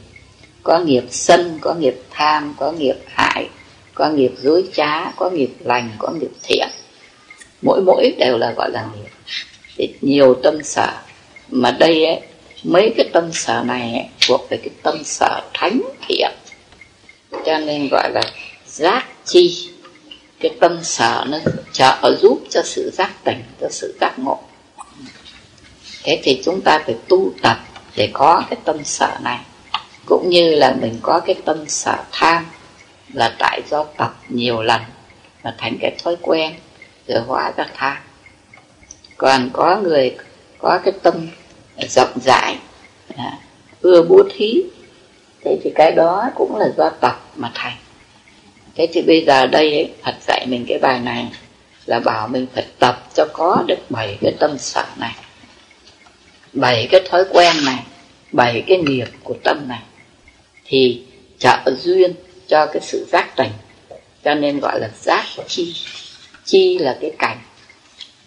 Có nghiệp sân có nghiệp tham có nghiệp hại có nghiệp dối trá có nghiệp lành có nghiệp thiện. Mỗi mỗi đều là gọi là nghiệp. Thì nhiều tâm sở mà đây ấy, mấy cái tâm sở này ấy, thuộc về cái tâm sở thánh thiện. Cho nên gọi là giác chi. Cái tâm sở nó trợ giúp cho sự giác tỉnh cho sự giác ngộ thế thì chúng ta phải tu tập để có cái tâm sở này. Cũng như là mình có cái tâm sở tham là tại do tập nhiều lần mà thành cái thói quen rồi hóa ra tham. Còn có người có cái tâm rộng rãi à, ưa bố thí thế thì cái đó cũng là do tập mà thành. Thế thì bây giờ đây ấy, Phật dạy mình cái bài này là bảo mình phải tập cho có được bảy cái tâm sở này bảy cái thói quen này bảy cái nghiệp của tâm này, thì trợ duyên cho cái sự giác tỉnh. Cho nên gọi là giác chi. Chi là cái cành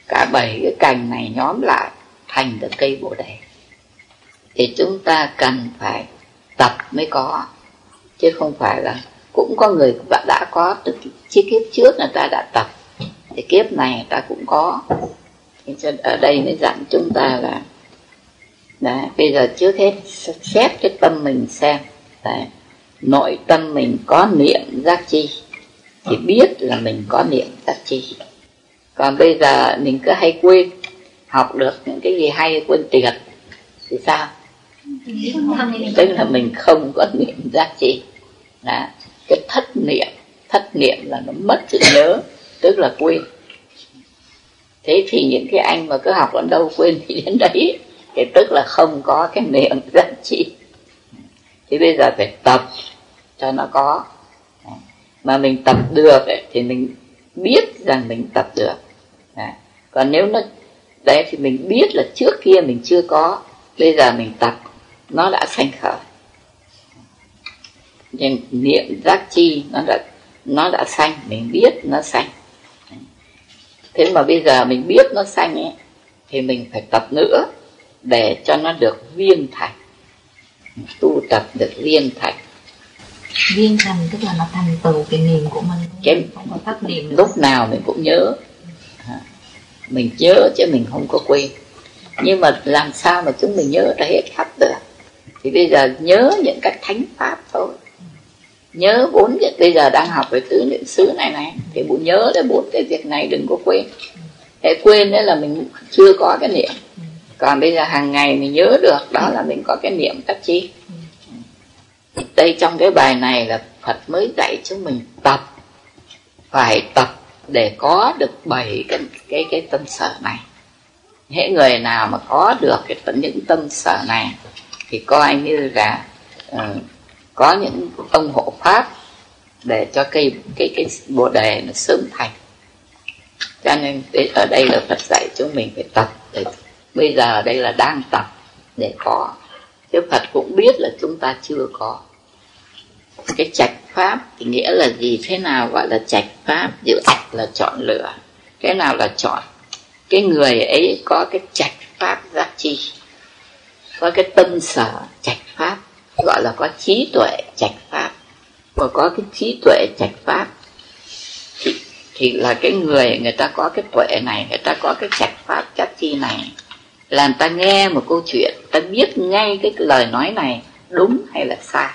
cả bảy cái cành này nhóm lại thành được cây bồ đề. Thì chúng ta cần phải tập mới có. Chứ không phải là cũng có người đã có từ chi kiếp trước người ta đã tập. Thì kiếp này người ta cũng có. Thì ở đây mới dặn chúng ta là Đấy, bây giờ trước hết xét cái tâm mình xem. Đấy, nội tâm mình có niệm giác chi thì biết là mình có niệm giác chi. Còn bây giờ mình cứ hay quên học được những cái gì hay quên tiệt thì sao? Tức là mình không có niệm giác chi. Đó. cái thất niệm thất niệm là nó mất sự nhớ tức là quên. Thế thì những cái anh mà cứ học ở đâu quên thì đến đấy thì tức là không có cái niệm giác chi thì bây giờ phải tập cho nó có. Mà mình tập được ấy, thì mình biết rằng mình tập được. À. còn nếu nó đấy thì mình biết là trước kia mình chưa có bây giờ mình tập nó đã sanh khởi. Nhưng niệm giác chi nó đã nó đã sanh mình biết nó sanh. Thế mà bây giờ mình biết nó sanh ấy thì mình phải tập nữa để cho nó được viên thành. Tu tập được viên thành. Viên thành tức là nó thành tựu cái niệm của mình. Cái không có thất niệm nữa. lúc nào mình cũng nhớ. Mình nhớ chứ mình không có quên. Nhưng mà làm sao mà chúng mình nhớ ra hết khắp được? Thì bây giờ nhớ những cái thánh pháp thôi. Nhớ bốn việc bây giờ đang học về tứ niệm xứ này này thì bụng nhớ để bốn cái việc này đừng có quên. Để quên đấy là mình chưa có cái niệm còn bây giờ hàng ngày mình nhớ được đó là mình có cái niệm tắc chi. Đây trong cái bài này là Phật mới dạy chúng mình tập phải tập để có được bảy cái cái cái tâm sở này. Hễ người nào mà có được cái những tâm sở này thì coi như là uh, có những ông hộ pháp để cho cây cái cái bồ đề nó sớm thành. Cho nên ở đây là Phật dạy chúng mình phải tập để bây giờ đây là đang tập để có. Thế Phật cũng biết là chúng ta chưa có. Cái trạch pháp thì nghĩa là gì? Thế nào gọi là trạch pháp? Giữa ạch là chọn lựa. Cái nào là chọn? Cái người ấy có cái trạch pháp giác chi. Có cái tâm sở trạch pháp gọi là có trí tuệ trạch pháp. Và có cái trí tuệ trạch pháp thì, thì là cái người người ta có cái tuệ này người ta có cái trạch pháp giác chi này là người ta nghe một câu chuyện, ta biết ngay cái lời nói này đúng hay là sai.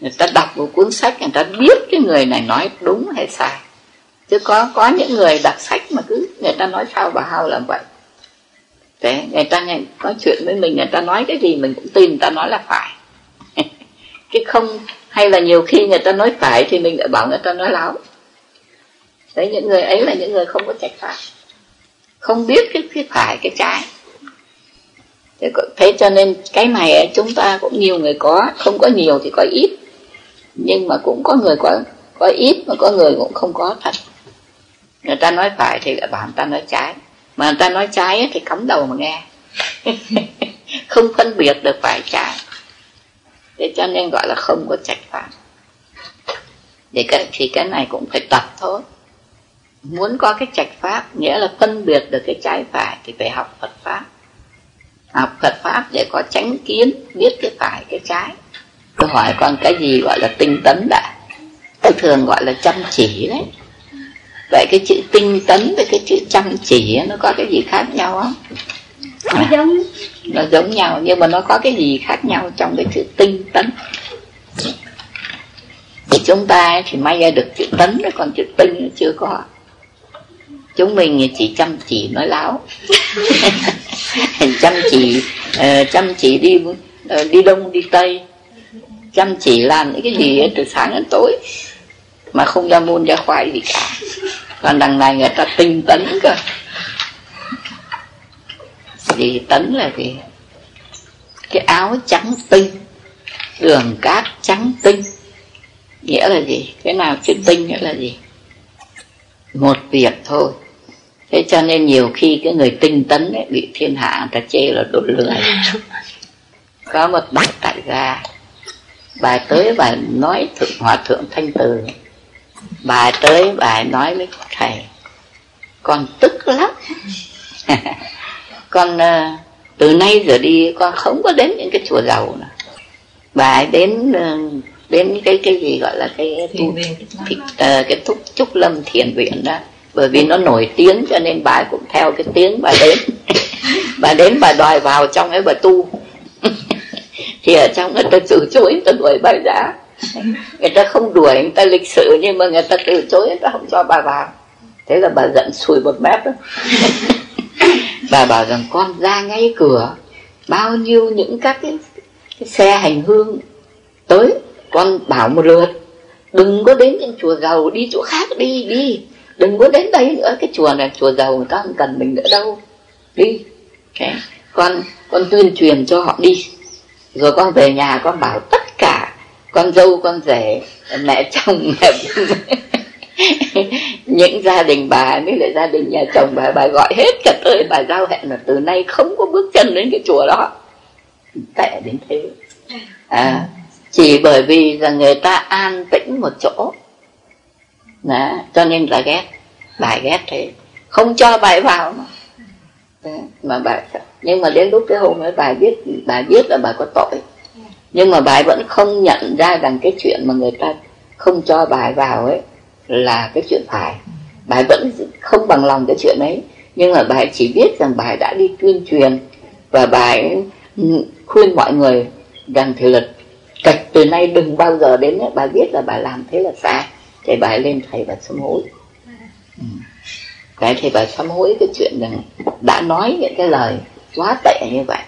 Người ta đọc một cuốn sách, người ta biết cái người này nói đúng hay sai. Chứ có có những người đọc sách mà cứ người ta nói sao bà hao làm vậy. Thế, người ta nghe nói chuyện với mình, người ta nói cái gì mình cũng tin, người ta nói là phải. Cái không, hay là nhiều khi người ta nói phải thì mình lại bảo người ta nói láo. Đấy những người ấy là những người không có trạch pháp không biết cái, cái phải cái trái. Thế, thế cho nên cái này chúng ta cũng nhiều người có không có nhiều thì có ít. Nhưng mà cũng có người có có ít mà có người cũng không có thật. Người ta nói phải thì lại bảo người ta nói trái. Mà người ta nói trái thì cắm đầu mà nghe. Không phân biệt được phải trái. Thế cho nên gọi là không có trạch pháp thì cái, thì cái này cũng phải tập thôi muốn có cái trạch pháp nghĩa là phân biệt được cái trái phải thì phải học Phật pháp. Học Phật pháp để có tránh kiến biết cái phải cái trái. Tôi hỏi con cái gì gọi là tinh tấn đã tôi thường gọi là chăm chỉ đấy. Vậy cái chữ tinh tấn với cái chữ chăm chỉ nó có cái gì khác nhau không? Nó giống. nó giống nhau nhưng mà nó có cái gì khác nhau trong cái chữ tinh tấn? Thì chúng ta thì may ra được chữ tấn còn chữ tinh chưa có chúng mình chỉ chăm chỉ nói láo. Chăm chỉ uh, chăm chỉ đi uh, đi đông đi tây. Chăm chỉ làm những cái gì từ sáng đến tối. Mà không ra môn ra khoai gì cả. Còn đằng này người ta tinh tấn cơ. Gì tấn là gì cái áo trắng tinh đường cát trắng tinh. Nghĩa là gì? Cái nào chữ tinh nghĩa là gì? Một việc thôi thế cho nên nhiều khi cái người tinh tấn ấy, bị thiên hạ người ta chê là đồ lười có một bác tại gia bà tới bà nói thượng hòa thượng thanh từ. Bà tới bà nói với thầy. Con tức lắm. Con uh, từ nay giờ đi con không có đến những cái chùa giàu nữa. Bà ấy đến uh, đến cái cái gì gọi là cái tu, thì, uh, cái thúc trúc lâm thiền viện đó bởi vì nó nổi tiếng cho nên bà cũng theo cái tiếng bà đến. Bà đến bà đòi vào trong ấy bà tu. Thì ở trong người ta từ chối người ta đuổi bà ra. Người ta không đuổi người ta lịch sự nhưng mà người ta từ chối người ta không cho bà vào. Thế là bà giận sùi một mép đó. Bà bảo rằng con ra ngay cửa. Bao nhiêu những các cái, cái xe hành hương tới con bảo một lượt. Đừng có đến những chùa giàu đi chỗ khác đi đi đừng có đến đây nữa. Cái chùa này chùa giàu người ta không cần mình nữa đâu. Đi. Okay. con con tuyên truyền cho họ đi. Rồi con về nhà con bảo tất cả con dâu con rể mẹ chồng mẹ những gia đình bà với lại gia đình nhà chồng bà bà gọi hết cả tới bà giao hẹn là từ nay không có bước chân đến cái chùa đó. Tệ đến thế. À, chỉ bởi vì là người ta an tĩnh một chỗ đó, cho nên là ghét. Bài ghét thế không cho bài vào mà. Đó, mà bài nhưng mà đến lúc cái hôm ấy bài biết bài biết là bà có tội. Nhưng mà bài vẫn không nhận ra rằng cái chuyện mà người ta không cho bài vào ấy là cái chuyện phải. Bài vẫn không bằng lòng cái chuyện ấy. Nhưng mà bài chỉ biết rằng bài đã đi tuyên truyền và bài khuyên mọi người rằng thì là cạch từ nay đừng bao giờ đến ấy. bà biết là bà làm thế là sai thì bà lên thầy bà sám hối. Ừ. cái thì bà sám hối cái chuyện rằng đã nói những cái lời quá tệ như vậy.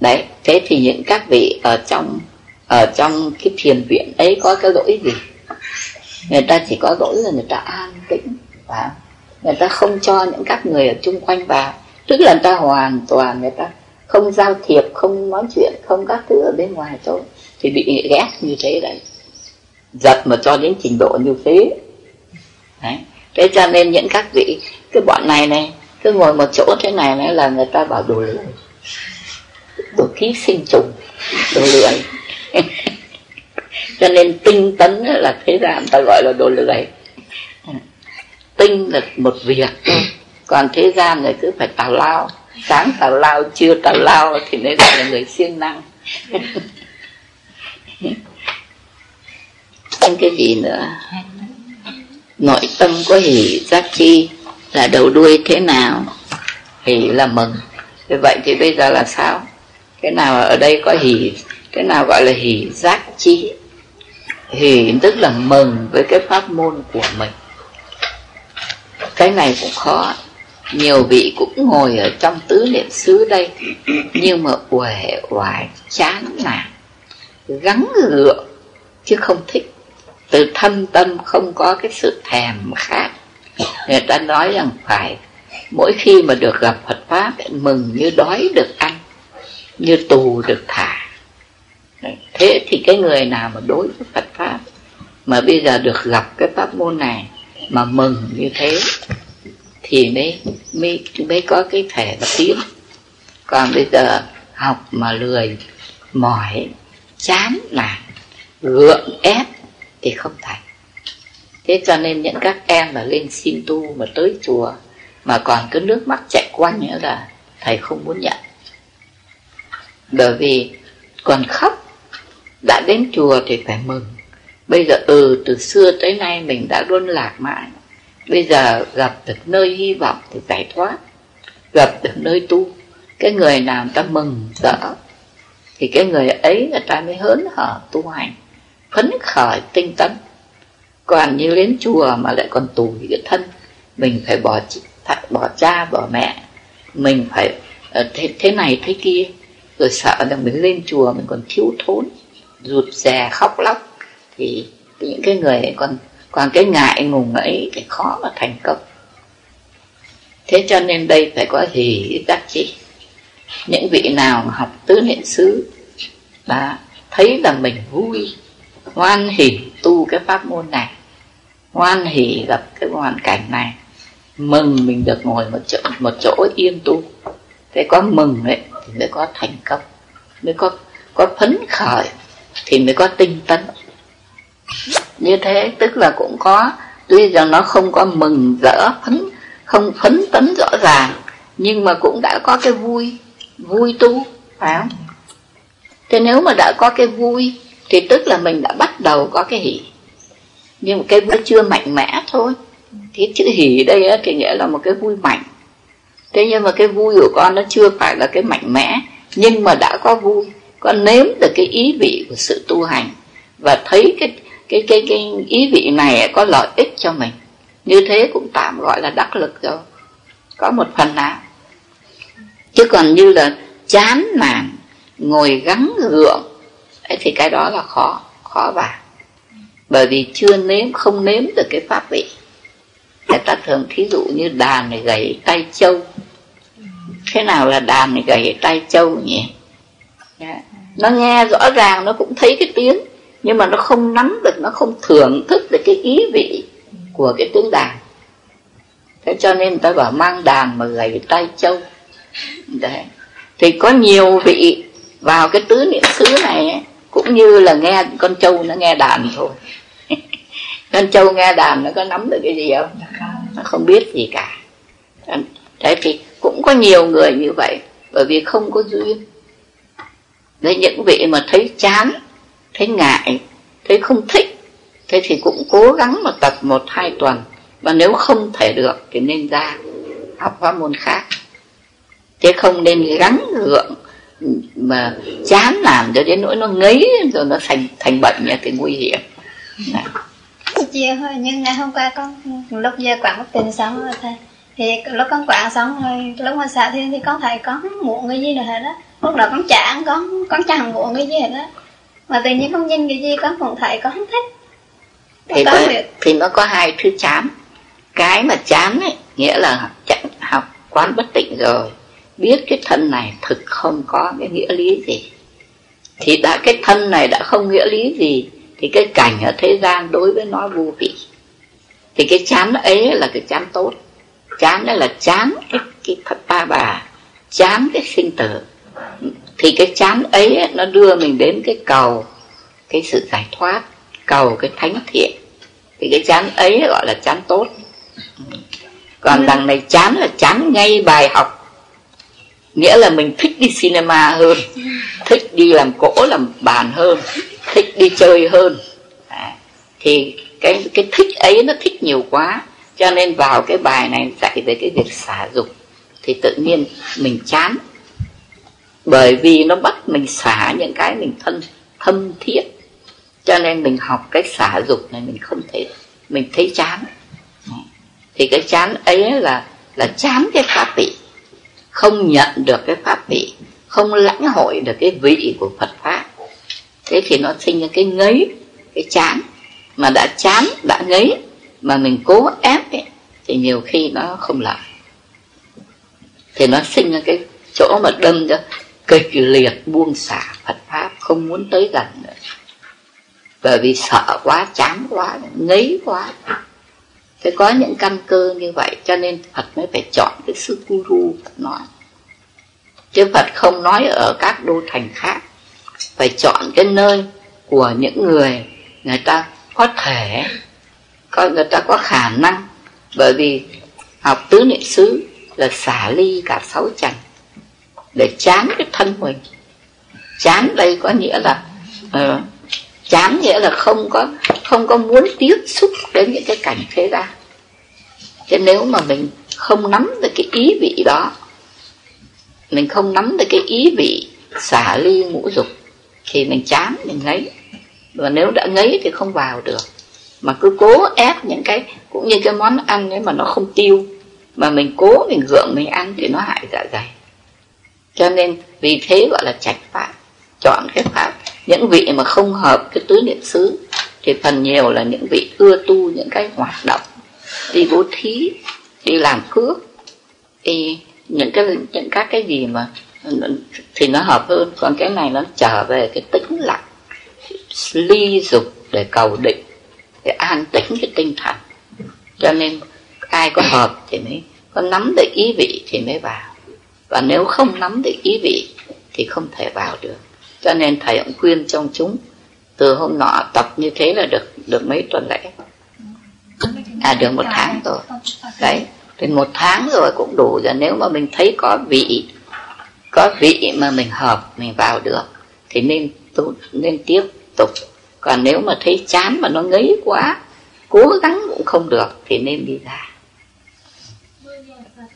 Đấy thế thì những các vị ở trong ở trong cái thiền viện ấy có cái lỗi gì? Người ta chỉ có lỗi là người ta an tĩnh và người ta không cho những các người ở chung quanh vào. Tức là người ta hoàn toàn người ta không giao thiệp không nói chuyện không các thứ ở bên ngoài thôi. Thì bị ghét như thế đấy giật mà cho đến trình độ như thế. Đấy. Thế cho nên những các vị cái bọn này này, cứ ngồi một chỗ thế này này là người ta bảo đồ lười đồ ký sinh trùng đồ lười cho nên tinh tấn là thế gian ta gọi là đồ lười tinh là một việc. Còn thế gian này cứ phải tào lao. Sáng tào lao chưa tào lao thì mới gọi là người siêng năng. thêm cái gì nữa. Nội tâm có hỷ giác chi là đầu đuôi thế nào? Hỷ là mừng. Thế vậy thì bây giờ là sao? Cái nào ở đây có hỷ, cái nào gọi là hỷ giác chi? Hỷ tức là mừng với cái pháp môn của mình. Cái này cũng khó. Nhiều vị cũng ngồi ở trong tứ niệm xứ đây nhưng mà uể oải, chán nản, gắng gượng, chứ không thích từ thâm tâm không có cái sự thèm khát. Người ta nói rằng phải, mỗi khi mà được gặp Phật pháp, mừng như đói được ăn, như tù được thả. Thế thì cái người nào mà đối với Phật pháp mà bây giờ được gặp cái pháp môn này mà mừng như thế, thì mới mới mới có cái thể mà tiến còn bây giờ học mà lười, mỏi, chán nản, gượng ép thì không thành. Thế cho nên những các em mà lên xin tu mà tới chùa, mà còn cái nước mắt chạy quanh nữa là thầy không muốn nhận. Bởi vì còn khóc, đã đến chùa thì phải mừng. Bây giờ ừ từ xưa tới nay mình đã luôn lạc mãi. Bây giờ gặp được nơi hy vọng thì giải thoát, gặp được nơi tu. Cái người nào người ta mừng rỡ thì cái người ấy người ta mới hớn hở tu hành phấn khởi tinh tấn. Còn như đến chùa mà lại còn tù cái thân mình phải bỏ bỏ cha bỏ mẹ. Mình phải ờ, thế, thế này thế kia. Rồi sợ rằng mình lên chùa mình còn thiếu thốn rụt rè khóc lóc. Thì những cái người ấy còn còn cái ngại ngùng ấy thì khó mà thành công. Thế cho nên đây phải có gì giác chi những vị nào học tứ niệm xứ đã thấy là mình vui hoan hỷ tu cái pháp môn này. Hoan hỷ gặp cái hoàn cảnh này. Mừng mình được ngồi một chỗ một chỗ yên tu. Thế có mừng đấy thì mới có thành công. Mới có có phấn khởi, thì mới có tinh tấn. Như thế, tức là cũng có, tuy rằng nó không có mừng rỡ phấn, không phấn tấn rõ ràng, nhưng mà cũng đã có cái vui vui tu, phải không? Thế nếu mà đã có cái vui thì tức là mình đã bắt đầu có cái hỷ. Nhưng mà cái vui chưa mạnh mẽ thôi. Thì chữ hỷ đây á, thì nghĩa là một cái vui mạnh. Thế nhưng mà cái vui của con nó chưa phải là cái mạnh mẽ. Nhưng mà đã có vui. Con nếm được cái ý vị của sự tu hành. Và thấy cái cái cái cái ý vị này có lợi ích cho mình. Như thế cũng tạm gọi là đắc lực rồi. Có một phần nào. Chứ còn như là chán nản ngồi gắng gượng thì cái đó là khó khó vào bởi vì chưa nếm không nếm được cái pháp vị. Người ta thường thí dụ như đàn này gầy tay trâu. Thế nào là đàn này gầy tay trâu nhỉ? Dạ. Nó nghe rõ ràng nó cũng thấy cái tiếng nhưng mà nó không nắm được nó không thưởng thức được cái ý vị của cái tiếng đàn. Thế cho nên người ta bảo mang đàn mà gầy tay trâu. Đấy. thì có nhiều vị vào cái tứ niệm xứ này ấy, cũng như là nghe con trâu nó nghe đàn thôi. Con trâu nghe đàn nó có nắm được cái gì không? Nó không biết gì cả. Thế thì cũng có nhiều người như vậy, bởi vì không có duyên. Đấy những vị mà thấy chán, thấy ngại, thấy không thích, thế thì cũng cố gắng mà tập một, hai tuần. Và nếu không thể được thì nên ra học pháp môn khác. Chứ không nên gắng gượng mà chán làm cho đến nỗi nó ngấy rồi nó thành thành bệnh như thì nguy hiểm. Chiều thôi nhưng ngày hôm qua con lúc giờ quảng bất tình xong rồi thầy thì lúc con quảng xong rồi lúc mà xạ thiên thì con thấy có muộn cái gì nữa hết đó lúc đó con chán con con chẳng muộn cái gì hết đó mà tự nhiên con nhìn cái gì con cũng thấy con không thích. Thì, có, thì nó có hai thứ chán. Cái mà chán ấy nghĩa là học quán bất tịnh rồi biết cái thân này thực không có cái nghĩa lý gì. Thì đã cái thân này đã không nghĩa lý gì thì cái cảnh ở thế gian đối với nó vô vị. Thì cái chán ấy là cái chán tốt. Chán đó là chán cái, cái thật ta bà chán cái sinh tử. Thì cái chán ấy nó đưa mình đến cái cầu cái sự giải thoát cầu cái thánh thiện. Thì cái chán ấy gọi là chán tốt. Còn đằng này chán là chán ngay bài học nghĩa là mình thích đi cinema hơn thích đi làm cỗ làm bàn hơn thích đi chơi hơn. À, thì cái cái thích ấy nó thích nhiều quá cho nên vào cái bài này dạy về cái việc xả dục thì tự nhiên mình chán. Bởi vì nó bắt mình xả những cái mình thân thâm thiết cho nên mình học cách xả dục này mình không thể mình thấy chán. Thì cái chán ấy là là chán cái pháp vị không nhận được cái pháp vị không lãnh hội được cái vị của Phật pháp. Thế thì nó sinh ra cái ngấy cái chán. Mà đã chán đã ngấy mà mình cố ép ấy, thì nhiều khi nó không lợi thì nó sinh ra cái chỗ mà đâm cho kịch liệt buông xả Phật pháp không muốn tới gần nữa. Bởi vì sợ quá chán quá ngấy quá phải có những căn cơ như vậy cho nên Phật mới phải chọn cái sư guru Phật nói. Chứ Phật không nói ở các đô thành khác. Phải chọn cái nơi của những người người ta có thể có người ta có khả năng. Bởi vì học tứ niệm xứ là xả ly cả sáu trần để chán cái thân mình. Chán đây có nghĩa là uh, chán nghĩa là không có không có muốn tiếp xúc đến những cái cảnh thế gian. Chứ nếu mà mình không nắm được cái ý vị đó, mình không nắm được cái ý vị xả ly ngũ dục, thì mình chán, mình ngấy. Và nếu đã ngấy thì không vào được. Mà cứ cố ép những cái, cũng như cái món ăn ấy mà nó không tiêu, mà mình cố mình gượng mình ăn thì nó hại dạ dày. Cho nên vì thế gọi là trạch phạm chọn cái pháp. Những vị mà không hợp cái tứ niệm xứ, thì phần nhiều là những vị ưa tu, những cái hoạt động. Đi bố thí, đi làm cước thì những cái, những các cái gì mà thì nó hợp hơn. Còn cái này nó trở về cái tĩnh lặng, ly dục để cầu định, để an tĩnh cái tinh thần. Cho nên ai có hợp thì mới có nắm được ý vị thì mới vào. Và nếu không nắm được ý vị thì không thể vào được cho nên thầy cũng khuyên trong chúng từ hôm nọ tập như thế là được được mấy tuần lễ. À được một tháng rồi. Đấy thì một tháng rồi cũng đủ rồi. Nếu mà mình thấy có vị có vị mà mình hợp mình vào được thì nên tu, nên tiếp tục. Còn nếu mà thấy chán mà nó ngấy quá cố gắng cũng không được thì nên đi ra.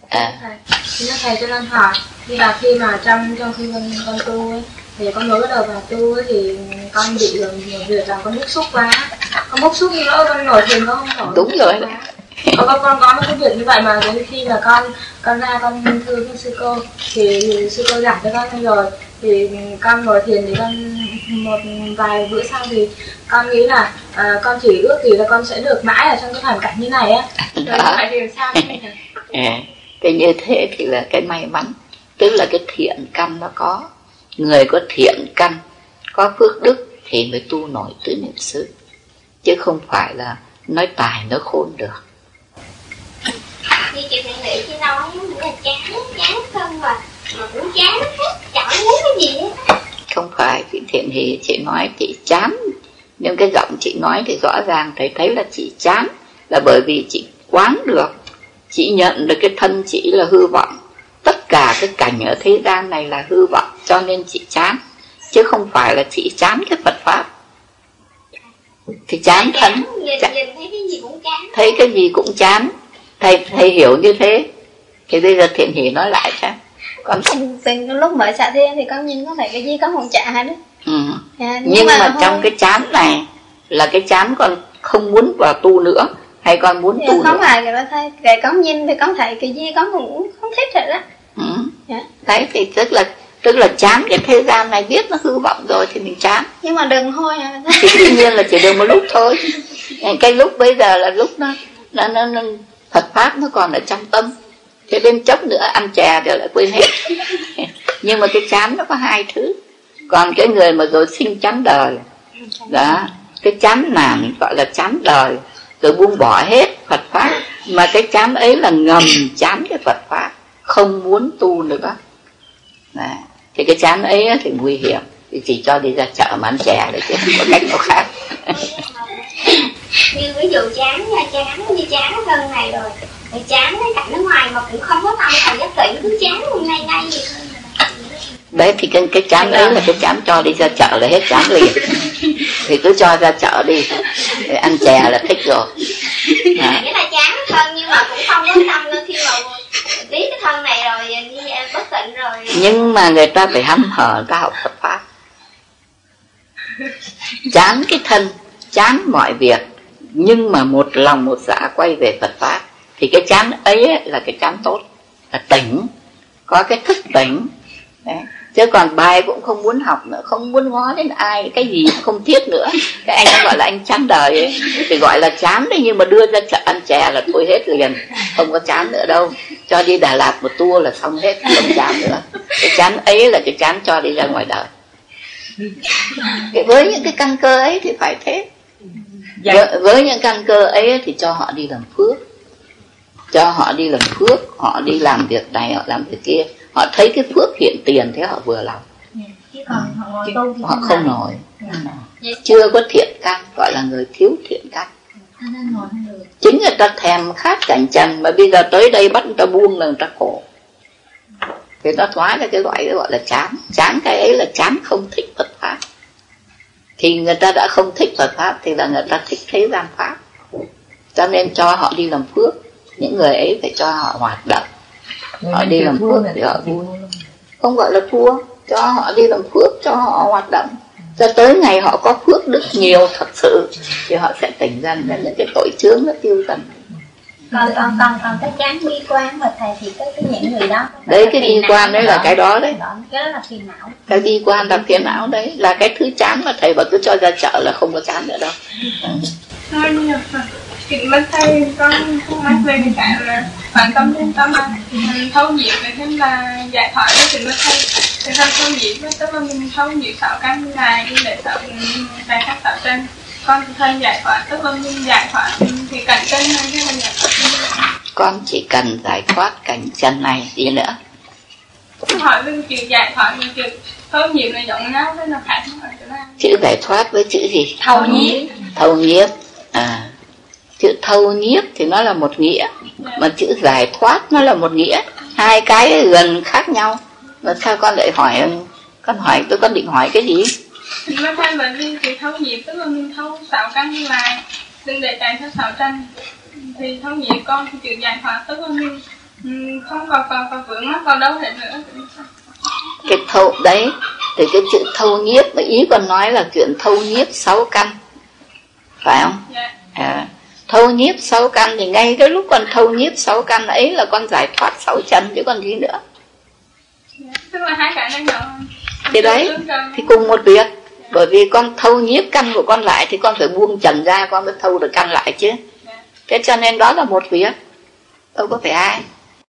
À. Thầy, thầy cho nên hỏi như là khi mà trong trong khi con con tu ấy, thì con mới bắt đầu vào tu thì con bị việc là con bức xúc quá. Con bức xúc như nữa con nổi thiền con không nổi đúng rồi. con con con có cái việc như vậy mà đến khi mà con con ra con thư với sư cô thì, thì sư cô giảng cho con rồi. Thì con ngồi thiền thì con một vài bữa sau thì con nghĩ là à, con chỉ ước gì là con sẽ được mãi ở trong cái hoàn cảnh như này á. Rồi vậy thì sao à, cái như thế thì là cái may mắn. Tức là cái thiện căn nó có người có thiện căn có phước đức thì mới tu nổi tứ niệm xứ. Chứ không phải là nói tài nói khôn được. Như chị thiện nghĩ chị nói là chán chán không mà mà cũng chán hết chẳng muốn cái gì hết. Không phải chị thiện thì chị nói chị chán. Nhưng cái giọng chị nói thì rõ ràng thấy thấy là chị chán là bởi vì chị quán được. Chị nhận được cái thân chị là hư vọng tất cả cái cảnh ở thế gian này là hư vọng cho nên chị chán. Chứ không phải là chị chán cái Phật pháp. Thì chán thân nhìn, chán. nhìn thấy cái gì cũng chán. Thấy cái gì cũng chán. Thầy thầy hiểu như thế. Thì bây giờ thiện hỷ nói lại xem còn từ lúc mở xạ thiên thì con nhìn có phải cái gì có hồn trả hết đấy ừ. à, nhưng, nhưng mà, mà trong cái chán này là cái chán con không muốn vào tu nữa hay con muốn thì tu không phải cái đó thôi cái con nhìn thì con thấy cái gì con cũng không thích rồi đó ừ. dạ. đấy thì tức là tức là chán cái thế gian này biết nó hư vọng rồi thì mình chán. Nhưng mà đừng thôi à thì tự nhiên là chỉ được một lúc thôi. Cái lúc bây giờ là lúc nó nó, nó, nó Phật pháp nó còn ở trong tâm. Thế bên chốc nữa ăn chè rồi lại quên hết. Nhưng mà cái chán nó có hai thứ. Còn cái người mà rồi sinh chán đời. Đó cái chán nản gọi là chán đời tôi buông bỏ hết Phật pháp. Mà cái chán ấy là ngầm chán cái Phật pháp. Không muốn tu nữa. Đấy. thì cái chán ấy thì nguy hiểm. Thì chỉ cho đi ra chợ mà ăn chè để chứ không có cách nào khác. Như ví dụ chán nha chán như chán thân này rồi. Thì chán cái cảnh ở ngoài mà cũng không có tâm thành giác tỉnh cứ chán ngay ngay gì đấy thì cái, cái chán ấy là cái chán cho đi ra chợ là hết chán liền. Thì cứ cho ra chợ đi. Để ăn chè là thích rồi. À. nghĩa là chán thân nhưng mà cũng không có tâm nữa khi mà tí cái thân này rồi bất tịnh rồi. Nhưng mà người ta phải hăm hở ta học Phật pháp. Chán cái thân chán mọi việc. Nhưng mà một lòng một dạ quay về Phật pháp. Thì cái chán ấy là cái chán tốt. Là tỉnh. Có cái thức tỉnh Đấy. chứ còn bài cũng không muốn học nữa không muốn ngó đến ai cái gì cũng không thiết nữa. Cái anh nó gọi là anh chán đời ấy. Thì gọi là chán đấy nhưng mà đưa ra chợ ăn chè là thôi hết liền. Không có chán nữa đâu. Cho đi Đà Lạt một tour là xong hết không chán nữa. Cái chán ấy là cái chán cho đi ra ngoài đời. Với những cái căn cơ ấy thì phải thế. Dạ. với, với những căn cơ ấy thì cho họ đi làm phước. Cho họ đi làm phước họ đi làm việc này họ làm việc kia họ thấy cái phước hiện tiền thế họ vừa lòng. Chứ còn họ, tu họ không nổi. Dạ. chưa có thiện căn gọi là người thiếu thiện căn. Chính người ta thèm khát cảnh trần mà bây giờ tới đây bắt người ta buông là người ta khổ. Thì nó thoái ra cái loại gọi là chán. Chán cái ấy là chán không thích phật pháp. Thì người ta đã không thích phật pháp thì là người ta thích thế gian pháp. Cho nên cho họ đi làm phước. Những người ấy phải cho họ hoạt động họ đi làm phước thì họ vui. Không gọi là thua cho họ đi làm phước cho họ hoạt động. Cho tới ngày họ có phước đức nhiều thật sự thì họ sẽ tỉnh dần ra những cái tội chướng nó tiêu dần còn còn còn còn cái chán bi quan mà thầy thì cái cái những người đó đấy cái bi quan đấy là cái đó đấy. Cái đó là phiền não. Cái bi quan là phiền não đấy là cái thứ chán mà thầy bảo cứ cho ra chợ là không có chán nữa đâu thôi nhiều thì mình thấy con không nói về cái cái là bản tâm trên tâm mà thâu nhiễm về thêm là giải thoát cái thì mới thấy thì không thâu tức là mình thâu sáu căn này đi để tạo tại các tạo trên con thấy giải thoát tức là mình giải thoát thì cảnh chân này cái mình giải con chỉ cần giải thoát cảnh chân này gì nữa. Hỏi về chuyện giải thoát mình chuyện thâu nhiễm là giống nhau với là khác chữ giải thoát với chữ gì? Thâu nhiễm thâu nhiếp à. Chữ thâu nhiếp thì nó là một nghĩa mà chữ giải thoát nó là một nghĩa. Hai cái gần khác nhau. Mà sao con lại hỏi con hỏi tôi con định hỏi cái gì? Nó thay bởi vì thì thâu nhiếp tức là mình thâu sáu căn lại đừng để chạy theo sáu tranh. Thì thâu nhiếp con thì chữ giải thoát tức là mình không còn còn còn vướng mắc vào đâu hết nữa. Cái thâu đấy thì cái chữ thâu nhiếp mà ý con nói là chuyện thâu nhiếp sáu căn phải không? À, thâu nhiếp sáu căn thì ngay cái lúc con thâu nhiếp sáu căn ấy là con giải thoát sáu chân chứ còn gì nữa. Nhỏ thì đấy thì cùng một việc. Bởi vì con thâu nhiếp căn của con lại thì con phải buông trần ra con mới thâu được căn lại chứ. Thế cho nên đó là một việc. Đâu có phải ai